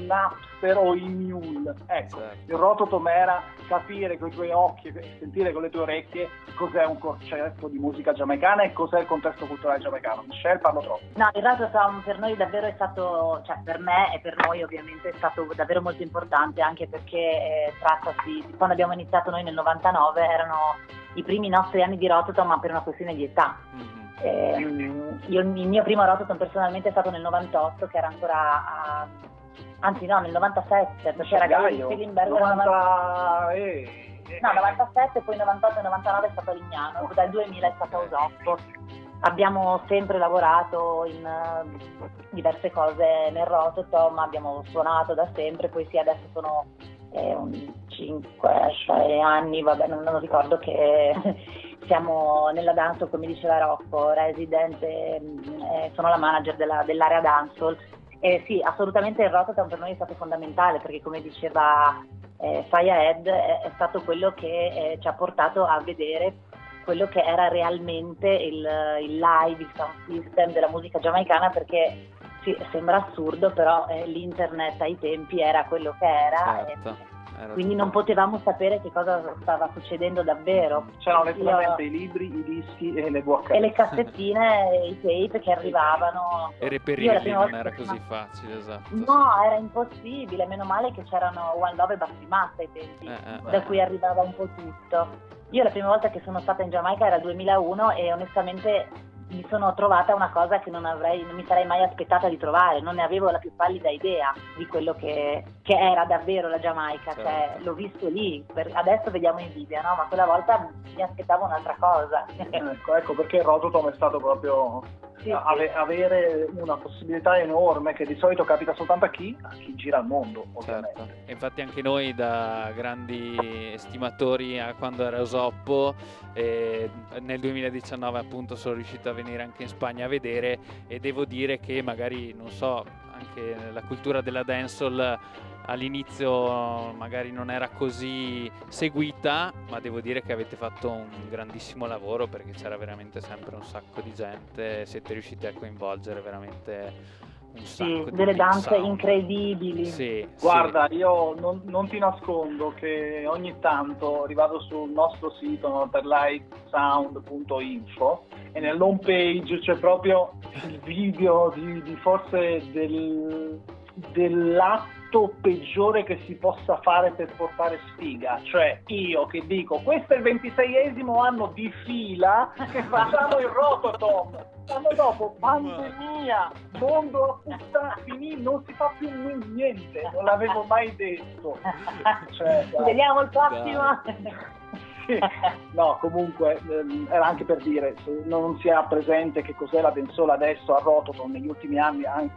Napster o in Mule. Ecco, certo. il Rototom era capire con i tuoi occhi e sentire con le tue orecchie cos'è un concerto di musica giamaicana e cos'è il contesto culturale giamaicano. Michelle, parlo troppo. No, il Rototom per noi davvero è stato, cioè per me e per noi ovviamente è stato davvero molto importante importante anche perché eh, trattasi, quando abbiamo iniziato noi nel 99 erano i primi nostri anni di Rototom ma per una questione di età. Mm-hmm. Eh, io, il mio primo Rototom personalmente è stato nel 98 che era ancora a, anzi no nel 97 perché era Gallo Spilimbergo 90... eh, eh, no 97 poi 98 e 99 è stato Lignano dal 2000 è stato Osoppo Abbiamo sempre lavorato in uh, diverse cose nel Rototom, abbiamo suonato da sempre, poi sì, adesso sono eh, 5-6 anni, vabbè, non, non, ricordo che *laughs* siamo nella dancehall, come diceva Rocco, resident, eh, sono la manager della, dell'area dancehall. Eh, sì, assolutamente il Rototom per noi è stato fondamentale perché come diceva eh, Firehead è, è stato quello che eh, ci ha portato a vedere quello che era realmente il, il live, il sound system della musica giamaicana perché sì, sembra assurdo, però eh, l'internet ai tempi era quello che era. Certo. Quindi non potevamo sapere che cosa stava succedendo davvero. C'erano letteralmente Io... i libri, i dischi e le VHS. E le cassettine e i tape che arrivavano. E reperirli non era così facile, esatto. No, era impossibile, meno male che c'erano One Love e Basti Massa ai tempi, eh, eh, da cui arrivava un po' tutto. Io la prima volta che sono stata in Giamaica era il 2001 e onestamente mi sono trovata una cosa che non, avrei, non mi sarei mai aspettata di trovare, non ne avevo la più pallida idea di quello che, che era davvero la Giamaica, cioè, certo. cioè, l'ho visto lì, per, adesso vediamo in video, no? ma quella volta mi aspettavo un'altra cosa. ecco, ecco perché Rototom è stato proprio sì, ave, sì. avere una possibilità enorme che di solito capita soltanto a chi? A chi gira al mondo, ovviamente. Certo. Infatti anche noi da grandi estimatori a quando era Osoppo eh, nel 2019 appunto sono riuscito a venire anche in Spagna a vedere e devo dire che magari non so anche la cultura della dancehall all'inizio magari non era così seguita, ma devo dire che avete fatto un grandissimo lavoro perché c'era veramente sempre un sacco di gente, siete riusciti a coinvolgere veramente sì, delle danze sound. incredibili. Sì, Guarda, sì. io non, non, ti nascondo che ogni tanto rivado sul nostro sito northernlightsound.info e nell'home page c'è proprio il video di, di forse del, dell'atto l'atto peggiore che si possa fare per portare sfiga, cioè io che dico questo è il ventiseiesimo anno di fila che *laughs* facciamo il Rototom, l'anno dopo pandemia, mondo a puttana, finì, non si fa più niente, non l'avevo mai detto. *laughs* Cioè, Vediamo il prossimo. *laughs* no, comunque ehm, era anche per dire, se non si ha presente che cos'è la Densola adesso a Rototom negli ultimi anni, anzi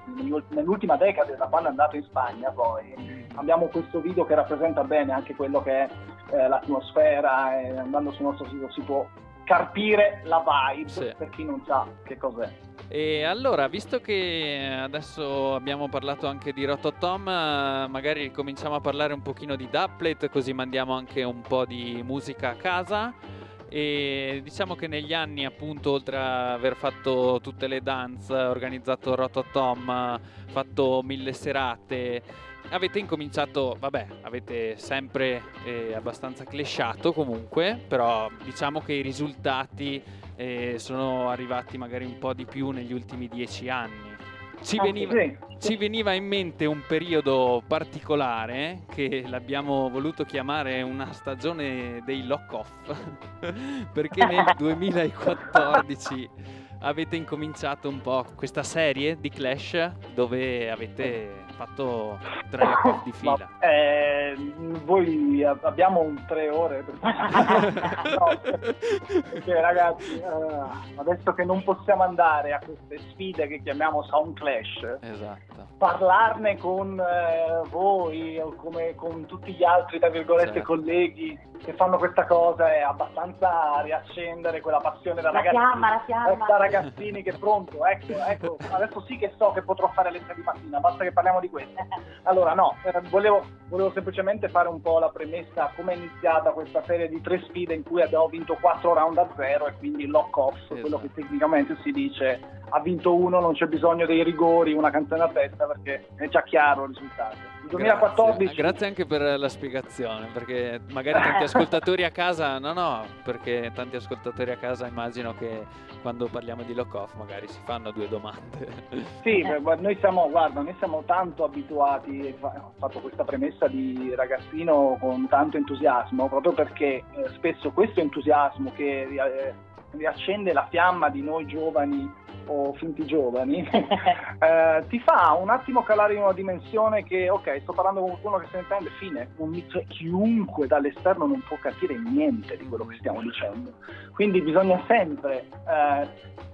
nell'ultima decade da quando è andato in Spagna poi, abbiamo questo video che rappresenta bene anche quello che è eh, l'atmosfera e andando sul nostro sito si può carpire la vibe sì. per chi non sa che cos'è. E allora, visto che adesso abbiamo parlato anche di Rototom, magari cominciamo a parlare un pochino di Duplet, così mandiamo anche un po' di musica a casa. E diciamo che negli anni, appunto, oltre ad aver fatto tutte le dance, organizzato Rototom, fatto mille serate, avete incominciato, vabbè, avete sempre eh, abbastanza clashato comunque, però diciamo che i risultati eh, sono arrivati magari un po' di più negli ultimi dieci anni. Ci Ah, veniva, ci veniva in mente un periodo particolare che l'abbiamo voluto chiamare una stagione dei lock-off, *laughs* perché nel *laughs* 2014 avete incominciato un po' questa serie di Clash dove avete fatto tre di *coughs* fila. Ma, eh, voi abbiamo un tre ore per *laughs* No, perché ragazzi eh, adesso che non possiamo andare a queste sfide che chiamiamo Sound Clash Esatto. parlarne con eh, voi o come con tutti gli altri tra virgolette Certo. colleghi che fanno questa cosa è abbastanza riaccendere quella passione da La ragazzini fiamma, la fiamma. da ragazzini che pronto ecco ecco adesso sì che so che potrò fare le tre di mattina basta che parliamo di questo allora no eh, volevo, volevo semplicemente fare un po' la premessa come è iniziata questa serie di tre sfide in cui abbiamo vinto quattro round a zero e quindi lock off quello Esatto. che tecnicamente si dice ha vinto uno non c'è bisogno dei rigori una canzone a testa perché è già chiaro il risultato 2014 Grazie. Grazie anche per la spiegazione, perché magari tanti ascoltatori a casa, no no, perché tanti ascoltatori a casa immagino che quando parliamo di lock off magari si fanno due domande. Sì, guarda, noi siamo, guarda, noi siamo tanto abituati, ho fatto questa premessa di ragazzino con tanto entusiasmo, proprio perché eh, spesso questo entusiasmo che ri- eh, riaccende la fiamma di noi giovani o finti giovani, *laughs* eh, ti fa un attimo calare in una dimensione che, ok, sto parlando con qualcuno che se ne intende, fine, mi- cioè, chiunque dall'esterno non può capire niente di quello che stiamo dicendo. Quindi bisogna sempre, eh,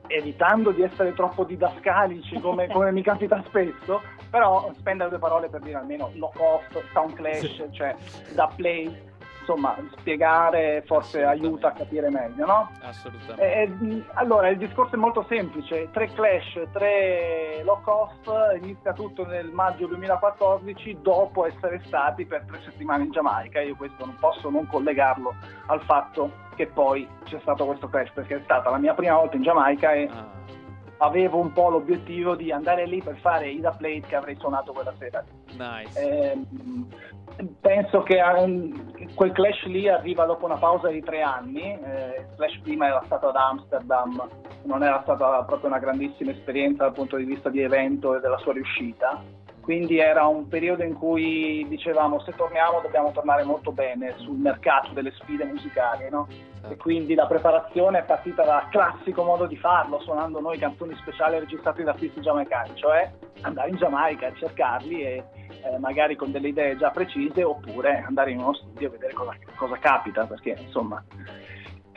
evitando di essere troppo didascalici come, *laughs* come mi capita spesso, però spendere due parole per dire almeno lock off, sound clash, cioè da play, insomma spiegare forse aiuta a capire meglio, no? Assolutamente. Eh, eh, allora, il discorso è molto semplice, tre clash, tre lock off, inizia tutto nel maggio 2014 dopo essere stati per tre settimane in Giamaica, io questo non posso non collegarlo al fatto che poi c'è stato questo clash perché è stata la mia prima volta in Giamaica e Ah, avevo un po' l'obiettivo di andare lì per fare Ida Plate che avrei suonato quella sera. nice. Ehm, penso che quel clash lì arriva dopo una pausa di tre anni. Eh, il clash prima era stato ad Amsterdam, non era stata proprio una grandissima esperienza dal punto di vista di evento e della sua riuscita. Quindi era un periodo in cui dicevamo se torniamo dobbiamo tornare molto bene sul mercato delle sfide musicali, no? E Certo. quindi la preparazione è partita dal classico modo di farlo, suonando noi canzoni speciali registrati da artisti giamaicani, cioè andare in Giamaica a cercarli e eh, magari con delle idee già precise oppure andare in uno studio e vedere cosa, cosa capita, perché insomma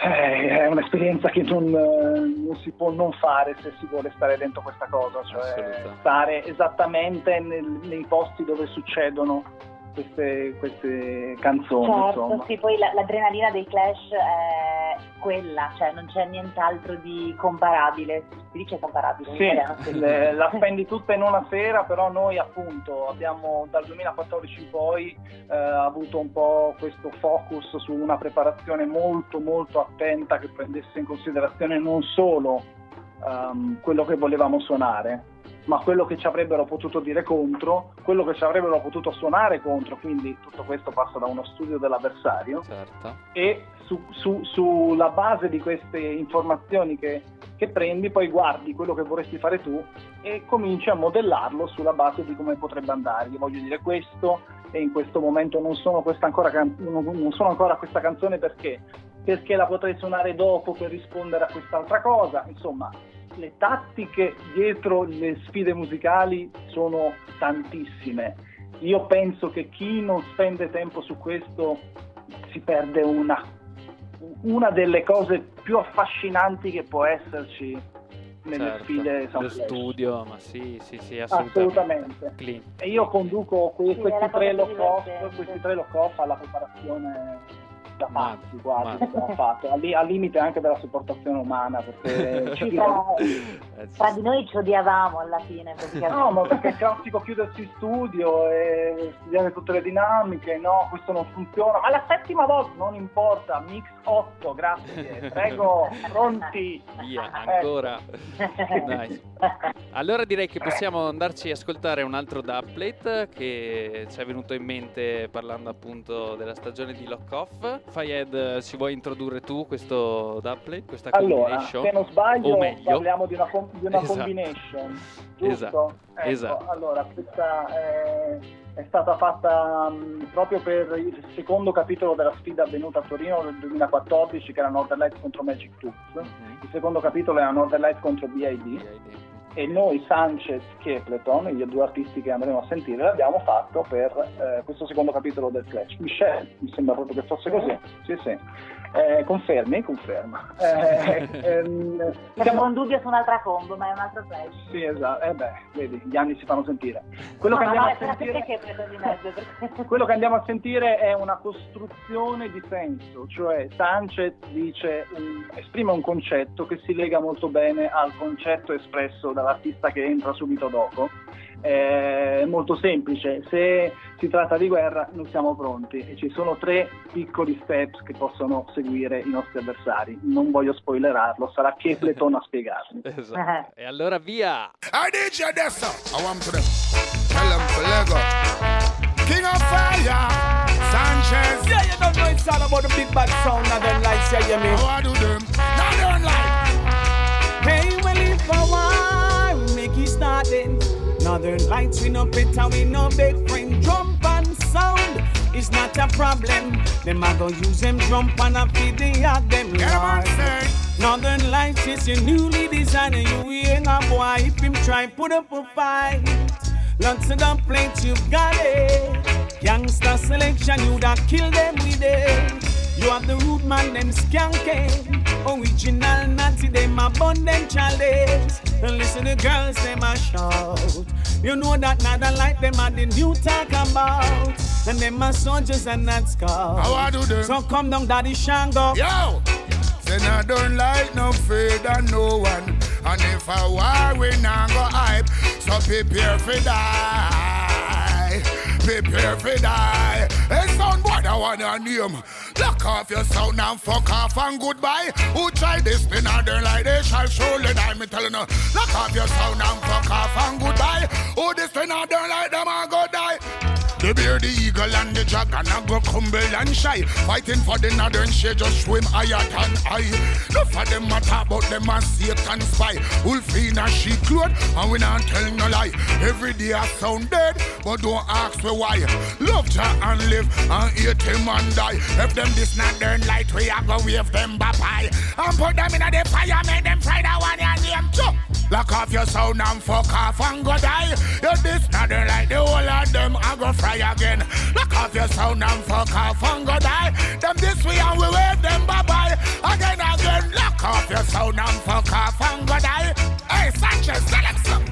è un'esperienza che non, eh, non si può non fare se si vuole stare dentro questa cosa, cioè stare esattamente nel- nei posti dove succedono queste, queste canzoni. Certo, insomma. sì, poi la- l'adrenalina dei Clash è quella, cioè non c'è nient'altro di comparabile. Si dice comparabile? Sì, le- la spendi tutta in una sera, però noi appunto abbiamo dal 2014 in poi eh, avuto un po' questo focus su una preparazione molto molto attenta che prendesse in considerazione non solo ehm, quello che volevamo suonare, ma quello che ci avrebbero potuto dire contro, quello che ci avrebbero potuto suonare contro, quindi tutto questo passa da uno studio dell'avversario Certo. e su- su- sulla base di queste informazioni che, che prendi poi guardi quello che vorresti fare tu e cominci a modellarlo sulla base di come potrebbe andare. Io voglio dire questo e in questo momento non sono, questa ancora, can- non sono ancora questa canzone perché? Perché la potrei suonare dopo per rispondere a quest'altra cosa. Insomma, le tattiche dietro le sfide musicali sono tantissime. Io penso che chi non spende tempo su questo si perde una, una delle cose più affascinanti che può esserci nelle certo. sfide Lo studio, ma sì, sì, sì, assolutamente. Assolutamente. E io conduco que- Sì, questi, tre off, divertente. questi tre lock off alla preparazione da pazzi quasi ma- che abbiamo fatto, al, li- al limite anche della sopportazione umana perché *laughs* ci Sì, tra, di noi ci odiavamo alla fine. praticamente. No, ma perché è classico chiudersi in studio e studiare tutte le dinamiche, no, questo non funziona. Ma la settima volta non importa, mix 8, grazie, prego, *laughs* pronti. Via, ancora. Eh. Nice. Allora direi che possiamo andarci a ascoltare un altro dubplate che ci è venuto in mente parlando appunto della stagione di Lock Off. Fayed, ci vuoi introdurre tu questo dubplate, questa Allora, combination? se non sbaglio, O meglio. parliamo di una, com- di una Esatto. combination, giusto? Esatto, Ecco, esatto. Allora, questa è, è stata fatta mh, proprio per il secondo capitolo della sfida avvenuta a Torino nel 2014, che era Northern Lights contro Magic Tubes. Mhm. Il secondo capitolo era Northern Lights contro BID. e noi Sanchez e Pleton, gli due artisti che andremo a sentire, l'abbiamo fatto per eh, questo secondo capitolo del Clash. Michelle, mi sembra proprio che fosse così. Sì, sì. Eh, confermi? Conferma. Eh, ehm, *laughs* Siamo in dubbio su un'altra combo, ma è un altro flash. sì, esatto. Eh beh, vedi, gli anni si fanno sentire. Quello No, che andiamo no, sentire... che mezzo. *laughs* Quello che andiamo a sentire è una costruzione di senso, cioè Sanchez dice, un- esprime un concetto che si lega molto bene al concetto espresso dall'artista che entra subito dopo. È molto semplice, se si tratta di guerra non siamo pronti e ci sono tre piccoli steps che possono seguire i nostri avversari. Non voglio spoilerarlo, sarà Kepleton a *laughs* spiegarli. Esatto. E allora via! I did you sir. I want to them. Tell them to Lego. King of Fire, Sanchez. Yeah, you don't know it's all about the big bad sound of them lights, yeah, you mean? How I do them? Now they don't like. Hey, well, if I want, make it start then. Northern lights, we no better, we no big friend. Jump and sound is not a problem. Them a go use them jump and a feed the at them on Lord. Northern lights is your newly designed and you ain't a boy if him try put up a fight. Lots of plates you've got it. Youngster selection, you da kill them with it. You have the root man, them skanking. Original natty, them abundant chalice. And listen to girls, them a shout. You know that not like them are the new talk about. And them are soldiers and not scouts. How I do them? So come down, Daddy Shango. Yo! Say I don't like no fear than no one. And if I war, we not go hype. So prepare for die. Prepare for die. Hey, sound boy, I want your name. Lock off your sound and fuck off and goodbye. Who try this thing and they like they shall surely die. Me telling you, lock off your sound and fuck off and goodbye. Who this thing and they like them and go die. The bear, the eagle, and the dragon a go crumble and shy. Fighting for the northern shade, just swim higher than I. No for them matter, about them a Satan spy. Wolf in a sheep and we not tell no lie. Every day I sound dead, but don't ask me why. Love Jah and live, and hate him and die. If them this not turn light, we a go wave them bye bye. And put them in a the fire, make them fry that one and name too. Lock off your sound and fuck off and go die. You this not turn like the whole of them, I go fry again. Lock off your sound and fuck off and go die. Them this way and we wave them bye bye. Again, again, lock off your sound and fuck off and go die. Hey, Sanchez, select some.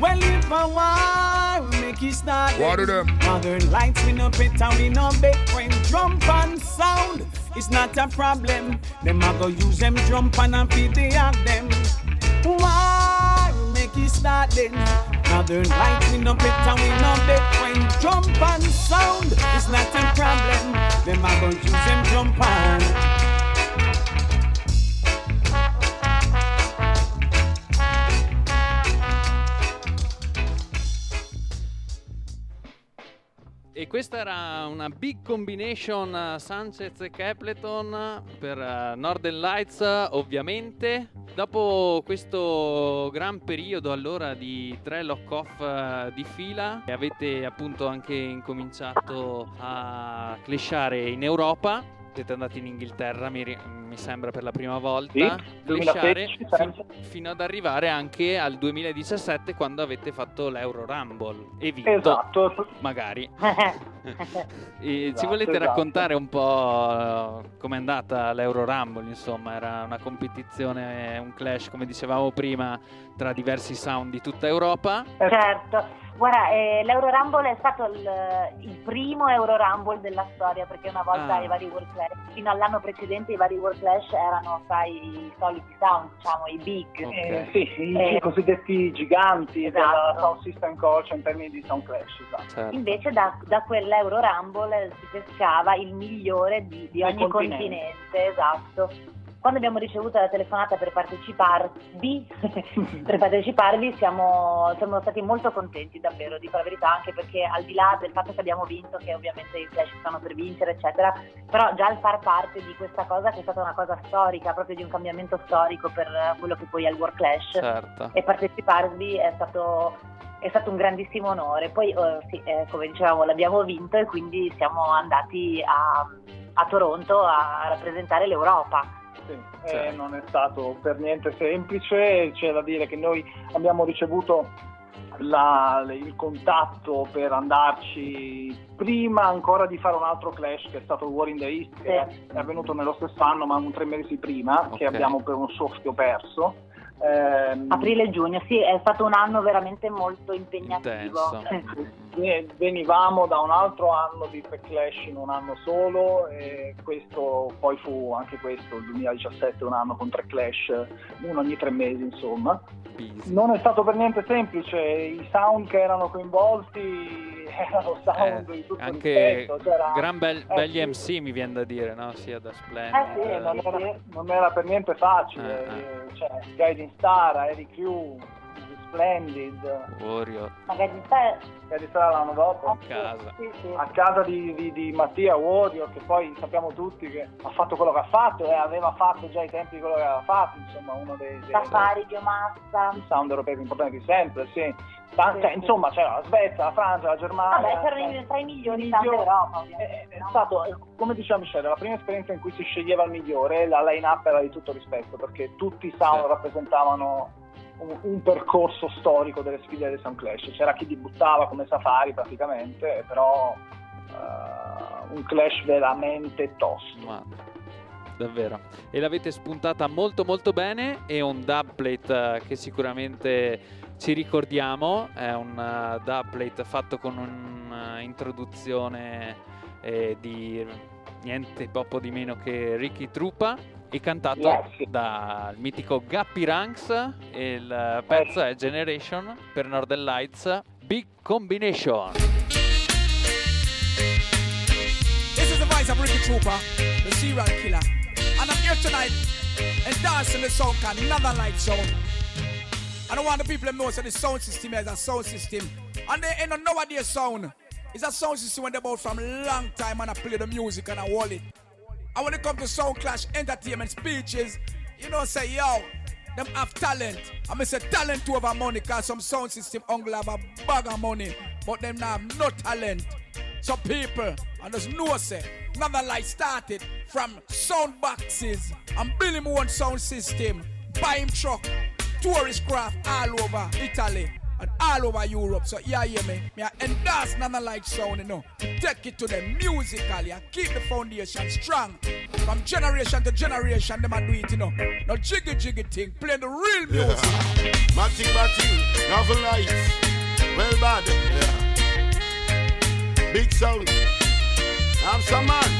Well, if I want, make it start. What do them? Northern lights, we no pet and we no big friend. Jump and sound, it's not a problem. Them a go use them jump and a feed the them. Why make it start then? Northern lights, we no pet and we no big friend. Jump and sound, it's not a problem. Them a go use them jump and. E questa era una big combination eh, Sanchez e Capleton per eh, Northern Lights ovviamente. Dopo questo gran periodo allora di tre lock-off eh, di fila avete appunto anche incominciato a clashare in Europa. Siete andati in Inghilterra, mi, ri- mi sembra per la prima volta. Sì, Clashare 2016, fin- sempre. fino ad arrivare anche al 2017 quando avete fatto l'Euro Rumble e vinto Esatto, magari. *laughs* *laughs* E ci Esatto, volete esatto. raccontare un po' eh, com'è andata l'Euro Rumble? Insomma, era una competizione, un clash, come dicevamo prima, tra diversi sound di tutta Europa. Certo, guarda, eh, l'Euro Rumble è stato il, il primo Euro Rumble della storia perché una volta Ah. i vari World Clash, fino all'anno precedente i vari World Clash erano sai, i soliti sound, diciamo, i big. Ok. Eh, sì, i, Eh. i cosiddetti giganti Esatto. della Sound System Culture in termini di sound clash. Esatto. Certo. Invece da, da quell'Euro Rumble si pescava il migliore di, di ogni continente. continente, esatto. Quando abbiamo ricevuto la telefonata per parteciparvi, *laughs* per parteciparvi siamo, siamo, stati molto contenti davvero, dico la verità, anche perché al di là del fatto che abbiamo vinto, che ovviamente i Clash stanno per vincere, eccetera, però già il far parte di questa cosa che è stata una cosa storica, proprio di un cambiamento storico per quello che poi è il World Clash certo. e parteciparvi è stato è stato un grandissimo onore. Poi, eh, sì, eh, come dicevamo, l'abbiamo vinto e quindi siamo andati a, a Toronto a rappresentare l'Europa. Sì, eh, non è stato per niente semplice, c'è da dire che noi abbiamo ricevuto la, il contatto per andarci prima ancora di fare un altro clash che è stato War in the East, sì. che è avvenuto nello stesso anno ma un tre mesi prima, okay. che abbiamo per un soffio perso. Eh, Aprile e giugno, sì, è stato un anno veramente molto impegnativo. Venivamo da un altro anno di Clash in un anno solo e questo poi fu anche questo, il 2017, un anno con tre Clash, uno ogni tre mesi insomma. Non è stato per niente semplice, i sound che erano coinvolti erano sound eh, di tutto anche rispetto, gran bel, eh, belli sì. MC mi viene da dire, no? sia da Splendid. Eh sì, non era, non era per niente facile, eh, eh. cioè Guiding Star, Eric Q, Splendid, Warrior. Ma Guiding Star Guiding Star l'anno dopo. A casa. Sì, sì. A casa di, di, di, Mattia Warrior, che poi sappiamo tutti che ha fatto quello che ha fatto e aveva fatto già ai tempi quello che aveva fatto, insomma uno dei... dei Safari, biomassa. Il sound europeo più importante di sempre, sì. Tante, cioè, insomma c'era la Svezia, la Francia, la Germania. Vabbè, c'erano i tre migliori in Europa, È, è stato, come diceva Michele, la prima esperienza in cui si sceglieva il migliore, la line-up era di tutto rispetto, perché tutti i sound sì. rappresentavano un, un, percorso storico delle sfide del Sound Clash. C'era chi debuttava come Safari praticamente, però uh, un clash veramente tosto. Ma davvero. E l'avete spuntata molto molto bene e un eh, che sicuramente ci ricordiamo, è un uh, dubplate fatto con un'introduzione eh, di niente poco di meno che Ricky Trupa e cantato yes. dal mitico Guppy Ranks e il pezzo è Generation per Northern Lights Big Combination. This is the voice of Ricky Trooper, the serial killer. And I'm here tonight and dancing the song called Northern Lights Zone. I don't want the people to know so the sound system is a sound system. And they ain't no nowadays sound. It's a sound system when they bought from long time and I play the music and I hold it. And when it comes to sound clash, entertainment, speeches, you know, say, yo, them have talent. I mean, say talent to over money, cause some sound system only have a bag of money, but them now have no talent. So people, and there's no say, another light started from sound boxes and building one sound system, buying truck, tourist craft all over Italy and all over Europe. So yeah, yeah, me. Me I endorse none like sound, you know. Take it to them musically and keep the foundation strong. From generation to generation, them a do it, you know. No jiggy jiggy thing, play the real music. *laughs* Yeah. Matching, matching, novel lights. Well bad. Yeah. Big sound. I'm some man.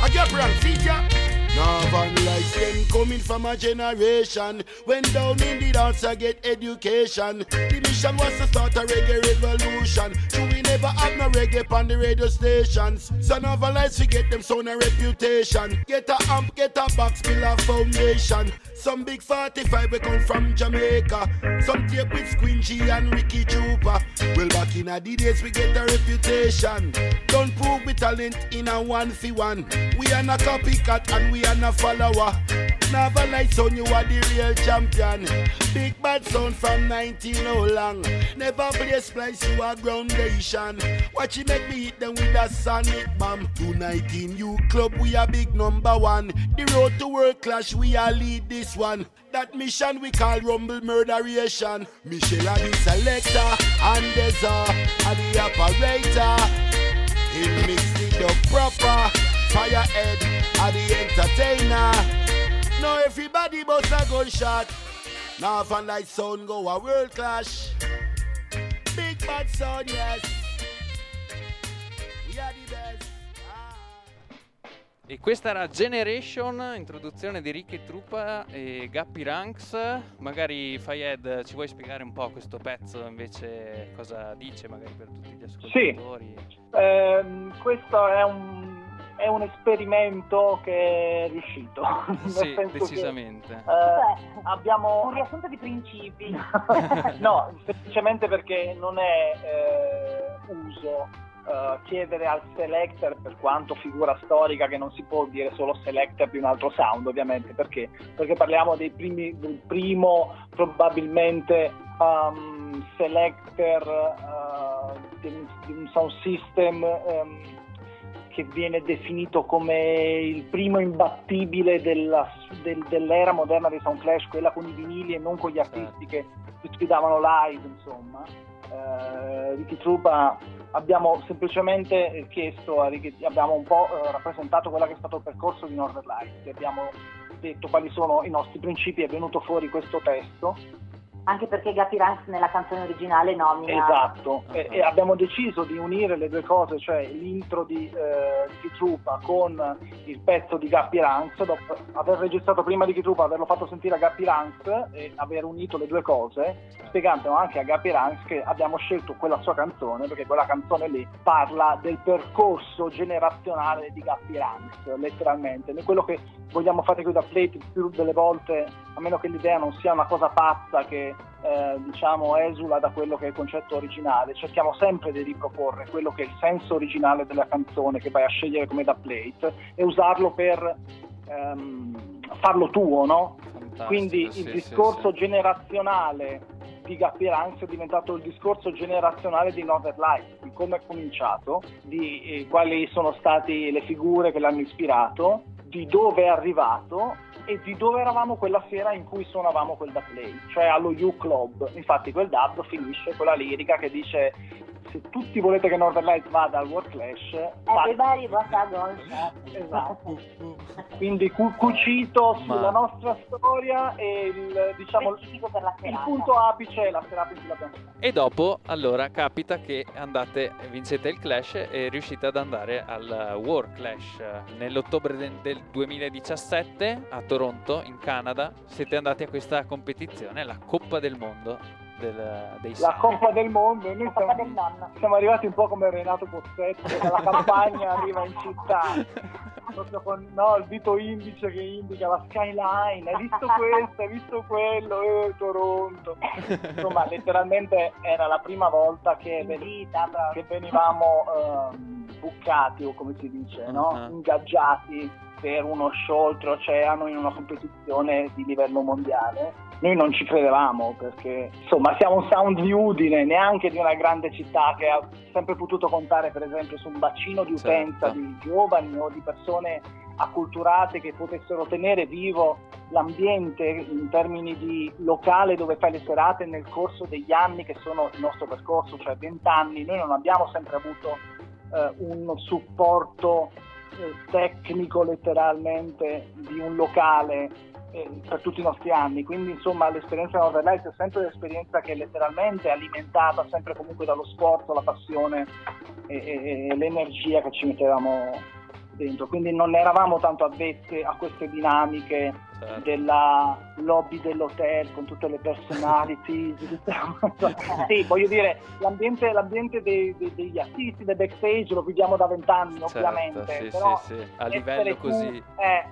I get brand feature. Northern lights, them coming from a generation. When down in the dance, I get education. The mission was to start a reggae revolution. So we never have no reggae on the radio stations. So Northern lights, we get them sound a reputation. Get a amp, get a box, build a foundation. Some big 45 we come from Jamaica. Some tape with Squingy and Ricky Trooper. Well, back in the days, we get a reputation. Don't prove we talent in a one for one. We are not a copycat and we are not a follower. Never lights on you are the real champion. Big bad sound from 19 oh long. Never play splice you a groundation. Watch you make me hit them with a sonic bomb. 219 you club we are big number one. The road to world clash we are lead this one. That mission we call rumble murderation. Michelle are the selector and Deza are the operator. He mixed it up proper. Firehead are the entertainer. Now everybody bust a gunshot. Now fan like sound go a world clash. Big bad sound, yes. We are the best. E questa era Generation, introduzione di Ricky Truppa e Guppy Ranks. Magari Fayed ci vuoi spiegare un po' questo pezzo invece cosa dice magari per tutti gli ascoltatori? Sì, ehm, questo è un è un esperimento che è riuscito. *laughs* sì, decisamente. Che, eh, abbiamo... Un riassunto di principi. *laughs* no, semplicemente perché non è eh, uso uh, chiedere al selector, per quanto figura storica che non si può dire solo selector di un altro sound ovviamente, perché? Perché parliamo dei primi, del primo probabilmente um, selector uh, di, di, un sound system um, che viene definito come il primo imbattibile della, del, dell'era moderna dei Sound Clash, quella con i vinili e non con gli artisti che sfidavano live, insomma. Uh, Ricky Trupa abbiamo semplicemente chiesto a Ricky, abbiamo un po' uh, rappresentato quello che è stato il percorso di Northern Lights, abbiamo detto quali sono i nostri principi, è venuto fuori questo testo anche perché Gappy Ranks nella canzone originale nomina esatto uh-huh. e, e, abbiamo deciso di unire le due cose cioè l'intro di, eh, di Kitrupa con il pezzo di Gappy Ranks dopo aver registrato prima di Kitrupa averlo fatto sentire a Gappy Ranks e aver unito le due cose spiegando anche a Gappy Ranks che abbiamo scelto quella sua canzone perché quella canzone lì parla del percorso generazionale di Gappy Ranks letteralmente quello che vogliamo fare qui da Plate più delle volte a meno che l'idea non sia una cosa pazza che eh, diciamo esula da quello che è il concetto originale, cerchiamo sempre di riproporre quello che è il senso originale della canzone che vai a scegliere come da plate e usarlo per ehm, farlo tuo, no? Quindi sì, il discorso sì, generazionale di Gappy Ranks è diventato il discorso generazionale di Northern Lights, di come è cominciato, di eh, quali sono state le figure che l'hanno ispirato, di dove è arrivato e di dove eravamo quella sera in cui suonavamo quel da play, cioè allo U Club. Infatti quel dub finisce con la lirica che dice se tutti volete che Northern Light vada al World Clash, everybody was a gol Esatto. Quindi cu- cucito Ma... sulla nostra storia e il, diciamo, per la il punto apice è la serata in cui l'abbiamo fatta. E dopo, allora, capita che andate, vincete il Clash e riuscite ad andare al War Clash nell'ottobre del 2017 a Toronto, in Canada. Siete andati a questa competizione, la Coppa del Mondo del, dei La. Coppa del Mondo, e noi siamo, del nonno. siamo arrivati un po' come Renato Pozzetto che dalla *laughs* campagna arriva in città proprio con no, il dito indice che indica la skyline hai visto questo, hai visto quello eh, Toronto insomma letteralmente era la prima volta che, ven- che venivamo ehm, buccati o come si dice no? Uh-huh. ingaggiati per uno show oltreoceano in una competizione di livello mondiale noi non ci credevamo perché insomma siamo un sound di Udine, neanche di una grande città che ha sempre potuto contare per esempio su un bacino di utenza Certo. di giovani o di persone acculturate che potessero tenere vivo l'ambiente in termini di locale dove fai le serate nel corso degli anni che sono il nostro percorso, cioè 20 anni. Noi non abbiamo sempre avuto eh, un supporto tecnico letteralmente di un locale eh, per tutti i nostri anni, quindi insomma l'esperienza Northern Lights è sempre un'esperienza che è letteralmente alimentata sempre comunque dallo sforzo, la passione e, e- e l'energia che ci mettevamo dentro, quindi non eravamo tanto avvezze a queste dinamiche Certo. della lobby dell'hotel con tutte le personality *laughs* sì voglio dire l'ambiente, l'ambiente dei- dei- degli artisti del backstage lo viviamo da vent'anni Certo, ovviamente sì, però sì, sì. A livello così... eh,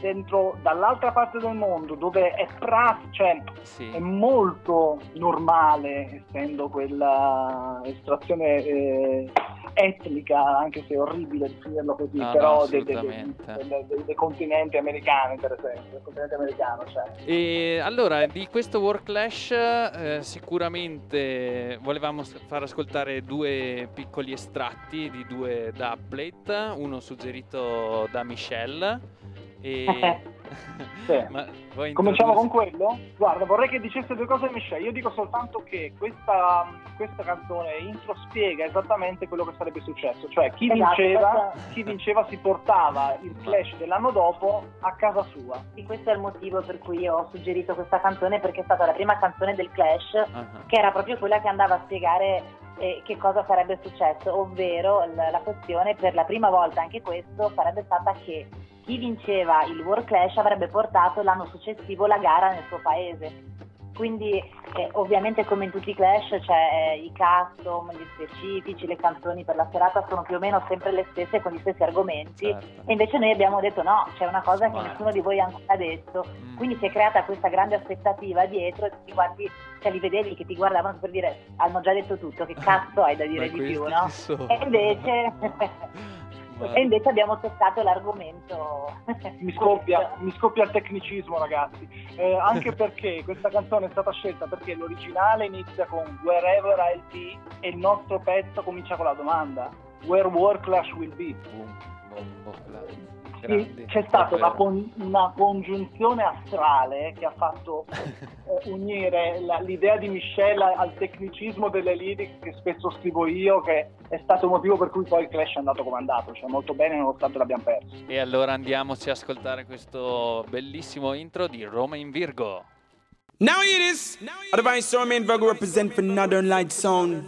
dentro dall'altra parte del mondo dove è pra- cioè Sì. è molto normale essendo quella estrazione eh, etnica anche se è orribile definirlo così No, no, però dei- assolutamente. dei- dei- dei continenti americani per esempio del continente americano cioè. E allora, di questo War Clash eh, sicuramente volevamo far ascoltare due piccoli estratti di due dubplate, uno suggerito da Michelle e... *laughs* Sì. *laughs* Cominciamo con introdurre- quello? Guarda, vorrei che dicesse due cose Michelle. Io dico soltanto che questa, questa canzone intro spiega esattamente quello che sarebbe successo. Cioè, chi Esatto, vinceva, questo- chi vinceva si portava il flash dell'anno dopo a casa sua. Sì, questo è il motivo per cui io ho suggerito questa canzone perché è stata la prima canzone del Clash Ah, che era proprio quella che andava a spiegare eh, che cosa sarebbe successo, ovvero l- la questione per la prima volta anche questo sarebbe stata che chi vinceva il War Clash avrebbe portato l'anno successivo la gara nel suo paese. quindi eh, ovviamente come in tutti i clash c'è eh, i custom, gli specifici, le canzoni per la serata sono più o meno sempre le stesse con gli stessi argomenti Certo. e invece noi abbiamo detto no, c'è una cosa che Vai. nessuno di voi ha ancora detto, Mm. quindi si è creata questa grande aspettativa dietro e ti guardi, cioè li vedevi che ti guardavano per dire hanno già detto tutto, che *laughs* cazzo hai da dire Ma di più, no? E invece, Ma- *laughs* *laughs* e invece abbiamo toccato l'argomento. Mi scoppia, *laughs* mi scoppia il tecnicismo ragazzi, Eh, anche *laughs* perché questa canzone è stata scelta perché l'originale inizia con Wherever I'll be e il nostro pezzo comincia con la domanda. Where War Clash Will Be. Boom, boom, boom, Grandi, c'è stata una, con- una congiunzione astrale che ha fatto *laughs* eh, unire la- l'idea di Michelle al tecnicismo delle lyrics che spesso scrivo io, che è stato il motivo per cui poi il Clash è andato come è andato, cioè molto bene nonostante l'abbiamo perso. E allora andiamoci a ascoltare questo bellissimo intro di Roma in Virgo. Now it is. A divine storm in Virgo represent for Northern Light Sound.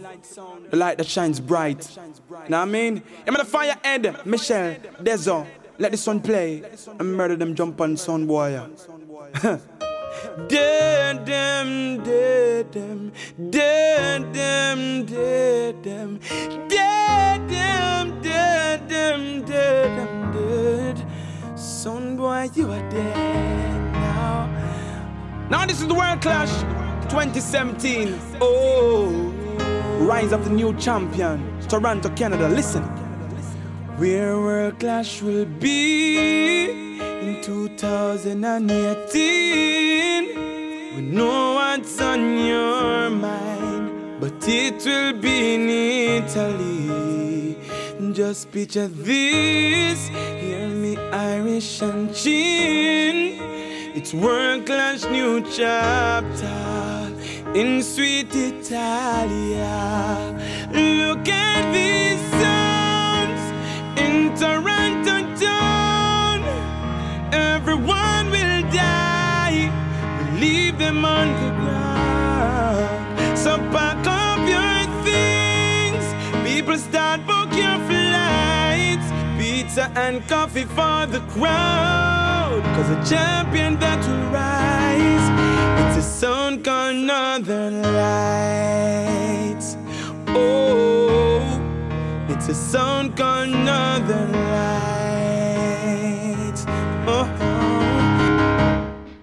The light that shines bright. Now I mean? I'm the fire head, Michelle, Dezo. Let the sun play and murder them jump on sun boy. *laughs* Dead them, dead them, dead them, dead them, dead them, dead them, dead them, dead. Son boy, you are dead now. Now this is the World Clash 2017. Oh, rise of the new champion, Toronto, Canada. Listen, where World Clash will be in 2018. We know what's on your mind, but it will be in Italy. Just picture this, hear me Irish and chin. It's World Clash new chapter in sweet Italia. Look at sounds in Toronto town. Everyone will die. We leave them on the ground. So pack up your things. People start book your flights. Pizza and coffee for the crowd. Cause a champion that will rise. It's a sound called Northern Lights. A sound called Northern Lights. Oh.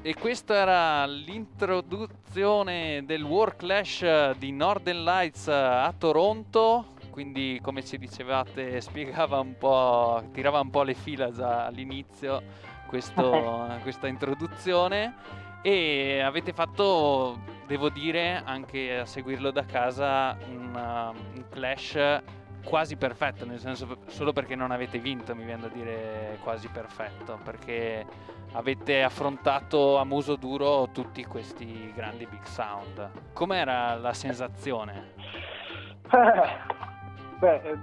E questa era l'introduzione del War Clash di Northern Lights a Toronto. Quindi, come ci dicevate, *laughs* spiegava un po', tirava un po' le fila già all'inizio questo- questa introduzione. E avete fatto, devo dire, anche a seguirlo da casa, un, un clash quasi perfetto, nel senso solo perché non avete vinto, mi viene da dire quasi perfetto, perché avete affrontato a muso duro tutti questi grandi big sound. Com'era la sensazione? *laughs* Beh, eh,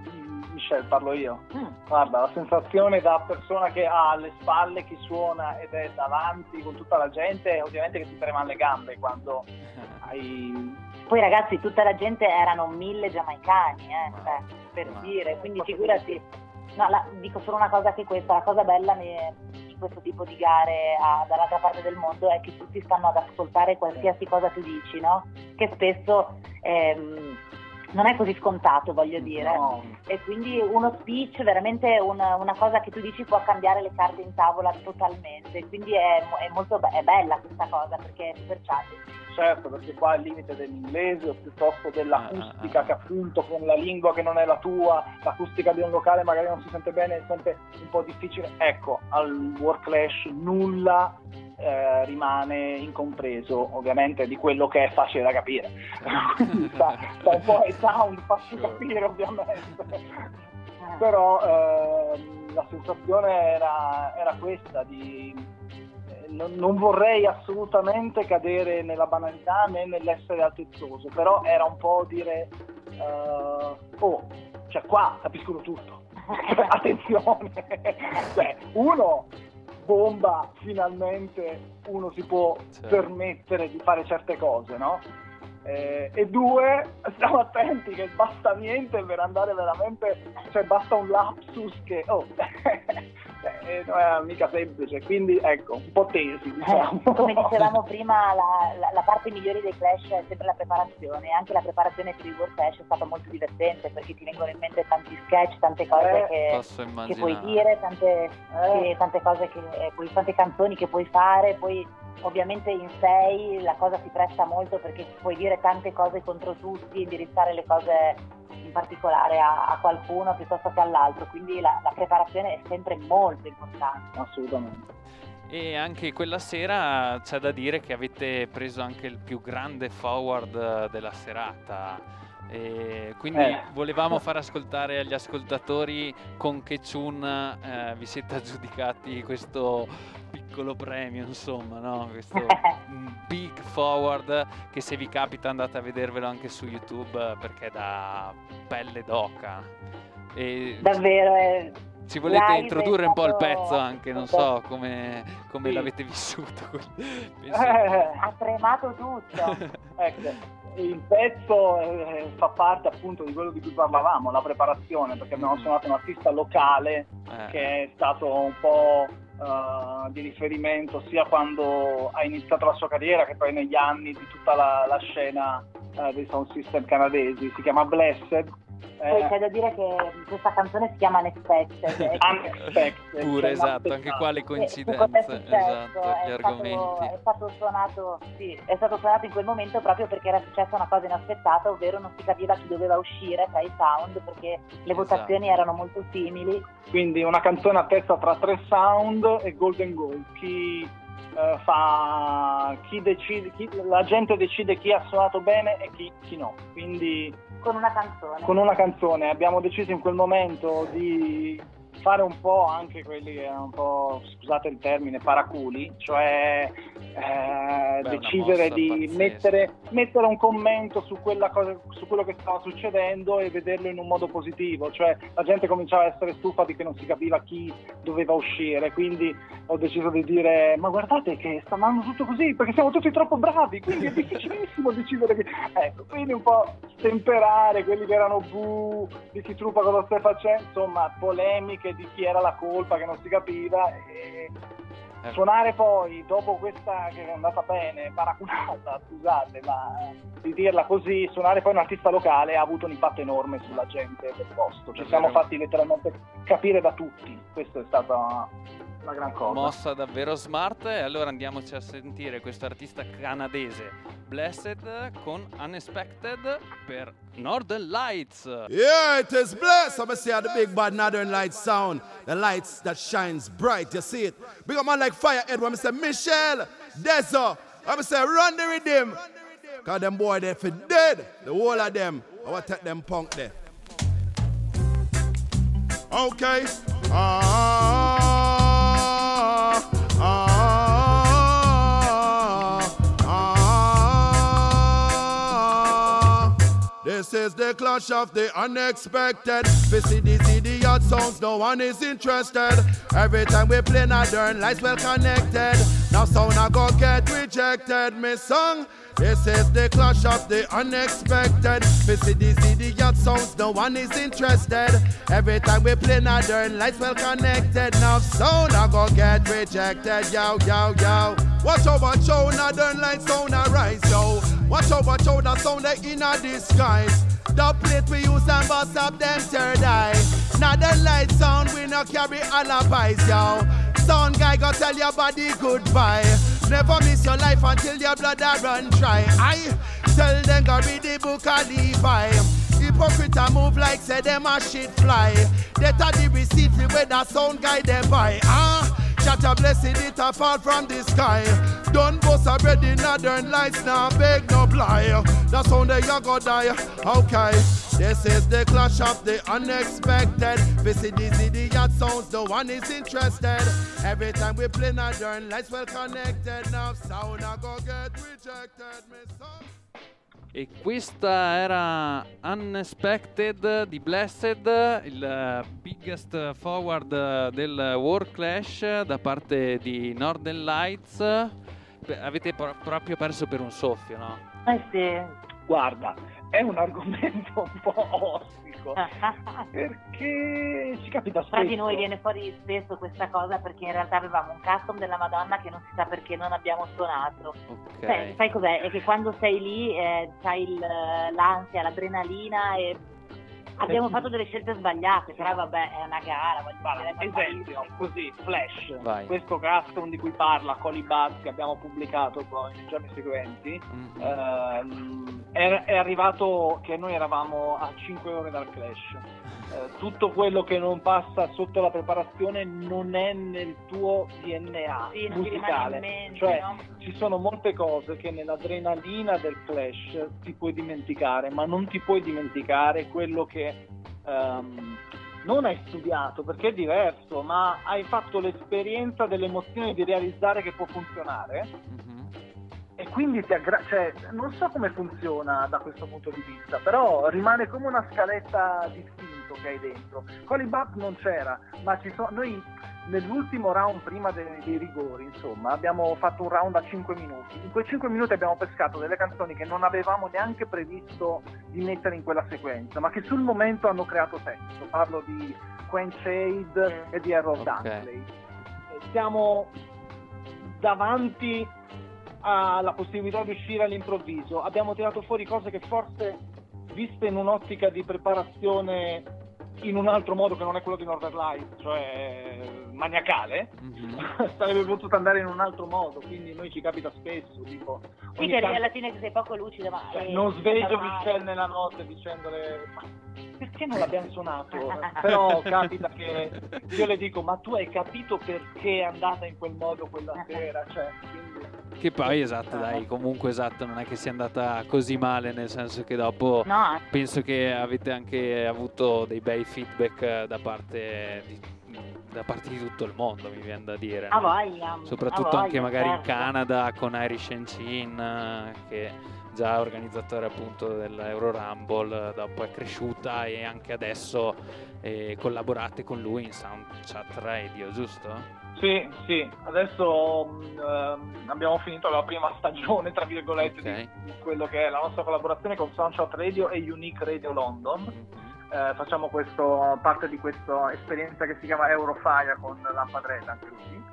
Michelle, parlo io. Guarda, la sensazione da persona che ha alle spalle chi suona ed è davanti con tutta la gente, ovviamente che ti tremano le gambe quando *laughs* hai... Poi ragazzi, tutta la gente erano mille giamaicani, eh, cioè, per ma- dire, quindi figurati. No, la- dico solo una cosa che questa, la cosa bella ne- di questo tipo di gare a- dall'altra parte del mondo è che tutti stanno ad ascoltare qualsiasi cosa tu dici, no? Che spesso ehm, non è così scontato, voglio dire. No, E quindi uno speech, veramente una, una cosa che tu dici può cambiare le carte in tavola totalmente. Quindi è, è molto be- è bella questa cosa perché è super challenge. Certo, perché qua è il limite dell'inglese o piuttosto dell'acustica Ah, ah, ah. che appunto con la lingua che non è la tua, l'acustica di un locale magari non si sente bene, è sempre un po' difficile. Ecco, al Work Clash nulla eh, rimane incompreso, ovviamente di quello che è facile da capire. *laughs* Sta, sta un po' ai sound, faccio capire ovviamente. Però ehm, la sensazione era, era questa di eh, non, non vorrei assolutamente cadere nella banalità né nell'essere altezzoso, però era un po' dire eh, oh, cioè qua capiscono tutto. *laughs* Attenzione! cioè, uno bomba, finalmente uno si può Certo. permettere di fare certe cose, no? Eh, e due, *laughs* stiamo attenti che basta niente per andare veramente, cioè basta un lapsus che, oh, *laughs* eh, non era mica semplice, quindi ecco, un po' tesi. Eh, Diciamo. come dicevamo *laughs* prima, la, la- la parte migliore dei Clash è sempre la preparazione. Anche la preparazione per il World Clash è stata molto divertente perché ti vengono in mente tanti sketch, tante cose Eh, che, che puoi dire, tante, che- tante cose che puoi, tante canzoni che puoi fare, poi ovviamente in sei la cosa si presta molto perché puoi dire tante cose contro tutti, indirizzare le cose in particolare a, a qualcuno piuttosto che all'altro, quindi la, la preparazione è sempre molto importante. Assolutamente. E anche quella sera c'è da dire che avete preso anche il più grande forward della serata. E quindi Eh. volevamo *laughs* far ascoltare agli ascoltatori con che tune eh, vi siete aggiudicati questo piccolo premio, insomma, no? Questo *laughs* big forward che se vi capita andate a vedervelo anche su YouTube eh, perché è da pelle d'oca. E Davvero, è, ci volete introdurre un po' il pezzo anche, non so come, come Sì. l'avete vissuto. Eh, *laughs* ha tremato tutto. *laughs* ecco, il pezzo eh, fa parte appunto di quello di cui parlavamo, la preparazione, perché abbiamo Mm. suonato un artista locale eh, che è stato un po' eh, di riferimento sia quando ha iniziato la sua carriera che poi negli anni di tutta la, la scena eh, dei sound system canadesi. Si chiama Blessed. Poi eh, c'è da dire che questa canzone si chiama Unexpected. Unexpected, *laughs* Pure, cioè esatto, anche qua le è coincidenze, successo? esatto, È gli stato- argomenti. È stato, suonato, sì, è stato suonato in quel momento proprio perché era successa una cosa inaspettata, ovvero non si capiva chi doveva uscire tra i sound perché le votazioni Esatto. erano molto simili. Quindi una canzone a testa tra tre sound e golden goal. Chi eh, fa chi decide, chi- la gente decide chi ha suonato bene e chi, chi no. Quindi Con una canzone. con una canzone abbiamo deciso in quel momento di fare un po' anche quelli che erano un po', scusate il termine, paraculi, cioè eh, Beh, decidere di mettere, mettere un commento su, quella cosa, su quello che stava succedendo e vederlo in un modo positivo, cioè la gente cominciava a essere stufa di che non si capiva chi doveva uscire, quindi ho deciso di dire ma guardate che sta andando tutto così perché siamo tutti troppo bravi, quindi è difficilissimo *laughs* decidere che... Ecco, quindi un po' temperare quelli che erano bu, di chi truppa cosa stai facendo, insomma polemiche di chi era la colpa che non si capiva e Ecco. suonare poi dopo questa che è andata bene, paraculata, scusate, ma di dirla così, suonare poi un artista locale ha avuto un impatto enorme sulla gente del posto. Ci siamo fatti letteralmente capire da tutti. Questa è stata una gran cosa. Mossa davvero smart e allora andiamoci a sentire questo artista canadese Blessed con Unexpected per Northern Lights. Yeah, it is blessed. I'm say the big bad northern light sound. The lights that shines bright. You see it? Big man like Firehead when I say Michelle, Deso. I'm say run the rhythm. Cause them boy they for dead. The whole of them. I want take them punk there. Okay. Ah, is the clash of the unexpected. We see these sounds, no one is interested. Every time we play modern lights well connected. Now sound I go get rejected, me song. This is the clash of the unexpected. We see these sounds, no one is interested. Every time we play modern lights well connected. Now sound I go get rejected, yo, yo, yo. Watch out, watch out, northern lights sound a rise, yo. Watch out, watch out, the sound they in a disguise. The plate we use and bust up them third eye. the light sound we no carry alibis, yo. Sound guy go tell your body goodbye. Never miss your life until your blood a run dry. I tell them go read the book of Levi. Hypocrite a move like say them a shit fly. That a the receipt where that sound guy they buy. Ah, shut a blessing it a fall from the sky. Don't bust a bread in northern lights now beg no lie. That sound they you go die. Okay. This is the clash of the unexpected. Visit these idiot sounds, no one is interested. Every time we play northern lights well connected. Now sound I go get rejected. Son. E questa era Unexpected di Blessed, il eh, biggest forward del War Clash da parte di Northern Lights. Avete pro- proprio perso per un soffio, no? Eh sì, Guarda, è un argomento un po' disco. *laughs* perché ci capita spesso. Tra di noi viene fuori spesso questa cosa perché in realtà avevamo un custom della Madonna che non si sa perché non abbiamo suonato. Ok. Sai, sai cos'è? È che quando sei lì eh, c'hai il- l'ansia, l'adrenalina e abbiamo fatto delle scelte sbagliate, però vabbè è una gara, è esempio, così, Flash, Vai. questo custom di cui parla Colly Buzz che abbiamo pubblicato poi nei giorni seguenti, Mhm. ehm, è, è arrivato che noi eravamo a 5 ore dal clash. Eh, tutto quello che non passa sotto la preparazione non è nel tuo DNA Sì, musicale. mente, cioè, no? ci sono molte cose che nell'adrenalina del flash ti puoi dimenticare, ma non ti puoi dimenticare quello che ehm, non hai studiato perché è diverso, ma hai fatto l'esperienza delle emozioni di realizzare che può funzionare Mhm. e quindi ti aggra- cioè, non so come funziona da questo punto di vista, però rimane come una scaletta di istinto che hai dentro. Con i Bap non c'era, ma ci sono noi nell'ultimo round prima dei, dei rigori, insomma, abbiamo fatto un round a 5 minuti. In quei 5 minuti abbiamo pescato delle canzoni che non avevamo neanche previsto di mettere in quella sequenza, ma che sul momento hanno creato senso. Parlo di Quench Shade e di Errol Ok. Dunkley. Siamo davanti alla possibilità di uscire all'improvviso. Abbiamo tirato fuori cose che forse, viste in un'ottica di preparazione in un altro modo che non è quello di Northern Lights, cioè maniacale, Mhm. *laughs* sarebbe potuto andare in un altro modo, quindi noi ci capita spesso, tipo... Sì, che tanto- alla fine sei poco lucido, ma... cioè, eh, non sveglio. Michelle nella notte dicendole ma perché non l'abbiamo suonato? *laughs* Però capita che io le dico ma tu hai capito perché è andata in quel modo quella sera? Cioè, quindi... Che poi esatto, dai, comunque esatto, non è che sia andata così male, nel senso che dopo No, penso che avete anche avuto dei bei feedback eh, da parte di, da parte di tutto il mondo, mi viene da dire. a no? voglia. Soprattutto a voglia, anche magari in certo. Canada con Irish and Chin, eh, che già organizzatore appunto dell'Euro Rumble, dopo è cresciuta e anche adesso eh, collaborate con lui in Sound Chat Radio, giusto? Sì, sì, adesso mh, ehm, abbiamo finito la prima stagione, tra virgolette, Ok. di, quello che è la nostra collaborazione con Soundshot Radio e Unique Radio London. Eh, facciamo questo, parte di questa esperienza che si chiama Eurofire con Lampadreta anche lui.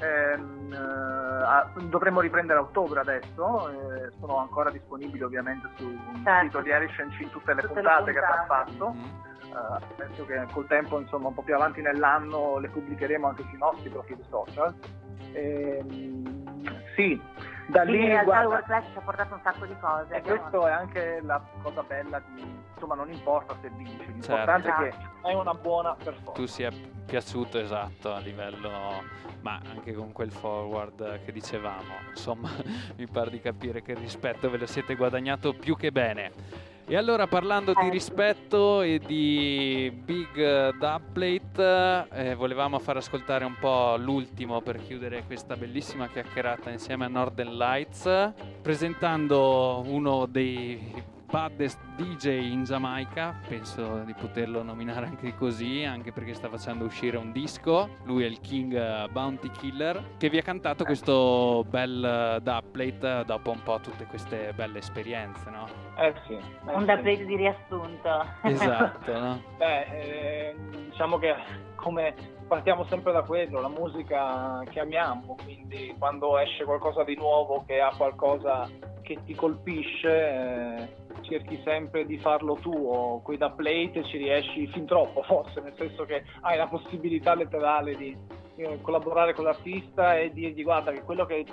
Ehm, eh, dovremmo riprendere a ottobre adesso, eh, sono ancora disponibili ovviamente sul Certo. sito di Irish and Chin tutte le Tutte le puntate che puntate. abbiamo fatto. Mhm. Eh, penso che col tempo, insomma, un po' più avanti nell'anno le pubblicheremo anche sui nostri profili social. Ehm, sì, da lì in realtà il guarda, World ci ha portato un sacco di cose. e questo è anche la cosa bella di, insomma, non importa se vinci, l'importante Certo. è che hai una buona performance. tu sia piaciuto esatto a livello ma anche con quel forward che dicevamo insomma *laughs* mi pare di capire che il rispetto ve lo siete guadagnato più che bene e allora parlando di rispetto e di Big Dubplate eh, volevamo far ascoltare un po' l'ultimo per chiudere questa bellissima chiacchierata insieme a Northern Lights presentando uno dei baddest DJ in Giamaica, penso di poterlo nominare anche così, anche perché sta facendo uscire un disco, lui è il King Bounty Killer, che vi ha cantato questo bel dubplate dopo un po' tutte queste belle esperienze, no? Eh sì, eh Un sì. update di riassunto. Esatto, no? *laughs* Beh, eh, diciamo che come partiamo sempre da quello, la musica che amiamo, quindi quando esce qualcosa di nuovo che ha qualcosa che ti colpisce, eh, cerchi sempre di farlo tuo, qui da plate ci riesci fin troppo forse, nel senso che hai la possibilità letterale di eh, collaborare con l'artista e dirgli guarda che quello che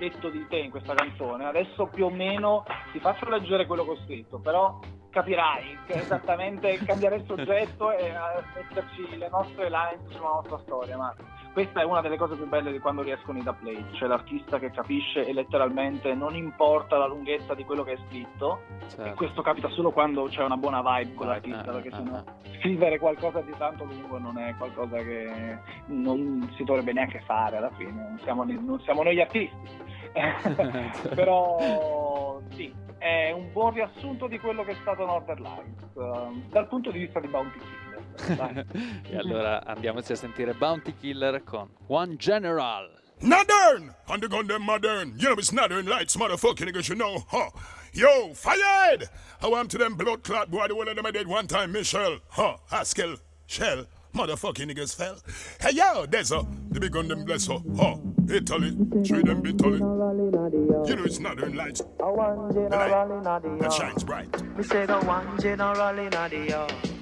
detto di te in questa canzone, adesso più o meno ti faccio leggere quello che ho scritto, però capirai che esattamente *laughs* cambiare il soggetto e metterci le nostre lines sulla nostra storia, ma questa è una delle cose più belle di quando riescono i da play, cioè l'artista che capisce e letteralmente non importa la lunghezza di quello che è scritto, e Certo. questo capita solo quando c'è una buona vibe con Ah, l'artista, ah, perché ah, sennò ah. scrivere qualcosa di tanto lungo non è qualcosa che non si dovrebbe neanche fare alla fine, non siamo, non siamo noi gli artisti. *laughs* Però sì, è un buon riassunto di quello che è stato Northern Lights eh, dal punto di vista di Bounty Killer. Dai. *laughs* e allora andiamoci a sentire Bounty Killer con One General. Modern! On the gun them modern. You know it's Northern Lights, motherfucking niggas, you know. Huh. Yo, fired! How am to them blood clot boy, the one of them I did one time, Michelle. Huh, Haskell, Shell. Motherfucking niggas fell. Hey yo, there's a the big gun them bless her. Huh, Italy, treat them bitterly. You know it's Northern Lights. The light that shines bright.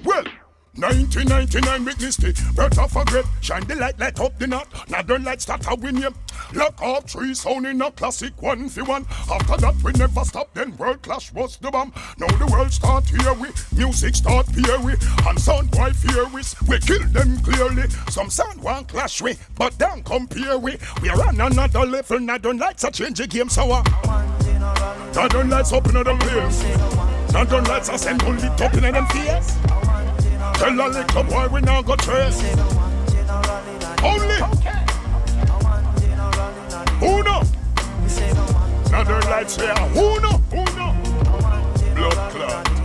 Well, 1999 witness the birth of a great Shine the light, light up the knot. Northern lights start a win you Lock off three sound in a classic one for one. After that we never stop then world clash was the bomb. Now the world start here we. Music start here we. And sound boy fear we. We kill them clearly. Some sound one clash we But don't compare we. We are on another level. Northern lights a change the game so uh, Northern lights open up in them place Northern lights are send only top in them face Tell a little boy we now go trace. Only. Uno. Another lights here. Uno. Uno. Blood clot.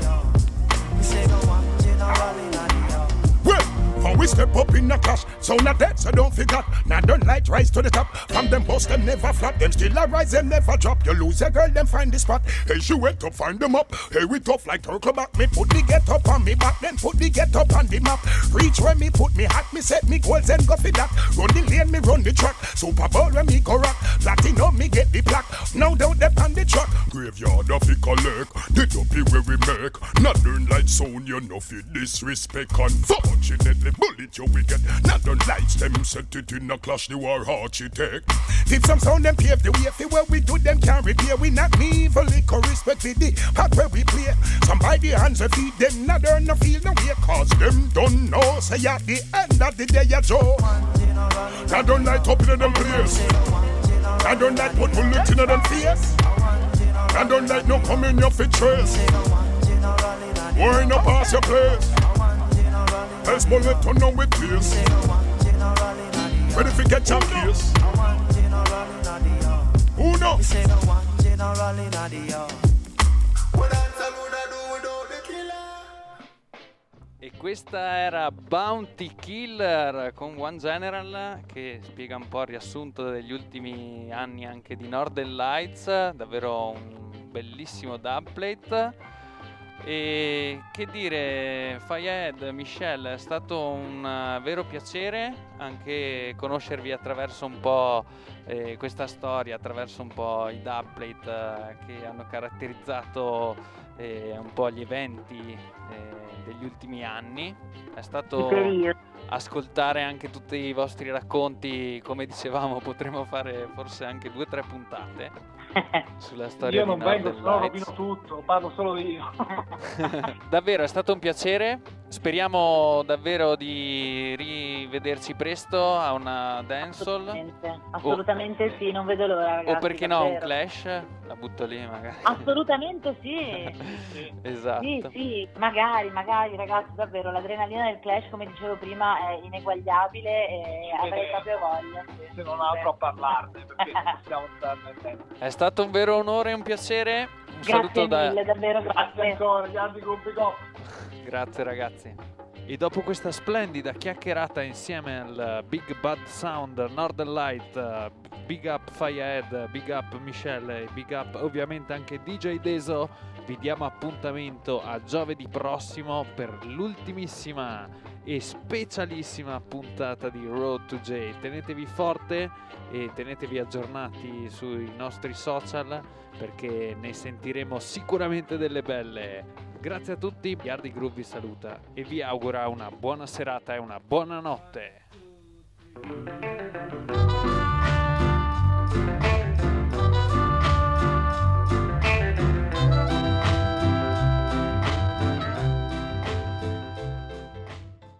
When we step up in the clash, so not dead, so don't forget. Now don't light rise to the top. From them post them never flop, them still a rise, them never drop. You lose a girl, them find the spot. Hey, she went to find them up. Hey, we tough like turtle back. Me put the get up on me back, then put the get up on the map. Reach where me put me hat, me set me goals and go for that. Run the lane, me run the track. Super Bowl when me go rock. Platinum, me get the plaque. No doubt they on the truck. Graveyard of the collect. The dopey where we make. Northern like sound, you know fit disrespect. Unfortunately, bullet you wicked. Northern lights, them set it in a clash, the war architect. If some sound them pave the way for where we do them can't repair. We not evil liquor respect for the part where we play. Some by the hands of feed them, not earn no feel no way. Cause them don't know. Say at the end of the day, you Joe. I don't like up in them place. Don't like put bullets in them face. Don't like no come in your fit trace. Why no pass your place? Let's bullet to know with this. Ready for get your case? Who know? E questa era Bounty Killer con One General che spiega un po' il riassunto degli ultimi anni anche di Northern Lights, davvero un bellissimo dubplate. E che dire, Fayed, Michelle, è stato un eh, vero piacere anche conoscervi attraverso un po' eh, questa storia, attraverso un po' i dubplate eh, che hanno caratterizzato eh, un po' gli eventi eh, degli ultimi anni. È stato ascoltare anche tutti i vostri racconti, come dicevamo, potremmo fare forse anche due o tre puntate sulla storia Io non vengo, Lights. rovino tutto, parlo solo io. *laughs* davvero è stato un piacere. Speriamo davvero di rivederci presto a una dancehall. Assolutamente, assolutamente sì, non vedo l'ora ragazzi. O perché no, un davvero. clash? La butto lì magari. Assolutamente *laughs* sì. esatto. Sì, sì, magari, magari ragazzi, davvero l'adrenalina del Clash, come dicevo prima, è ineguagliabile e avrei proprio voglia. Se non altro a parlarne, perché non possiamo starne dentro. È stato un vero onore e un piacere. Un Grazie saluto da... mille, davvero Grazie grazie. ancora, gli altri gruppi go. Grazie ragazzi. E dopo questa splendida chiacchierata insieme al Big Bad Sound, Northern Light, eh, Big Up Firehead, Big Up Michelle e Big Up ovviamente anche DJ Deso, vi diamo appuntamento a giovedì prossimo per l'ultimissima e specialissima puntata di Road to J. Tenetevi forte e tenetevi aggiornati sui nostri social perché ne sentiremo sicuramente delle belle. Grazie a tutti, Yardi Groove vi saluta e vi augura una buona serata e una buona notte.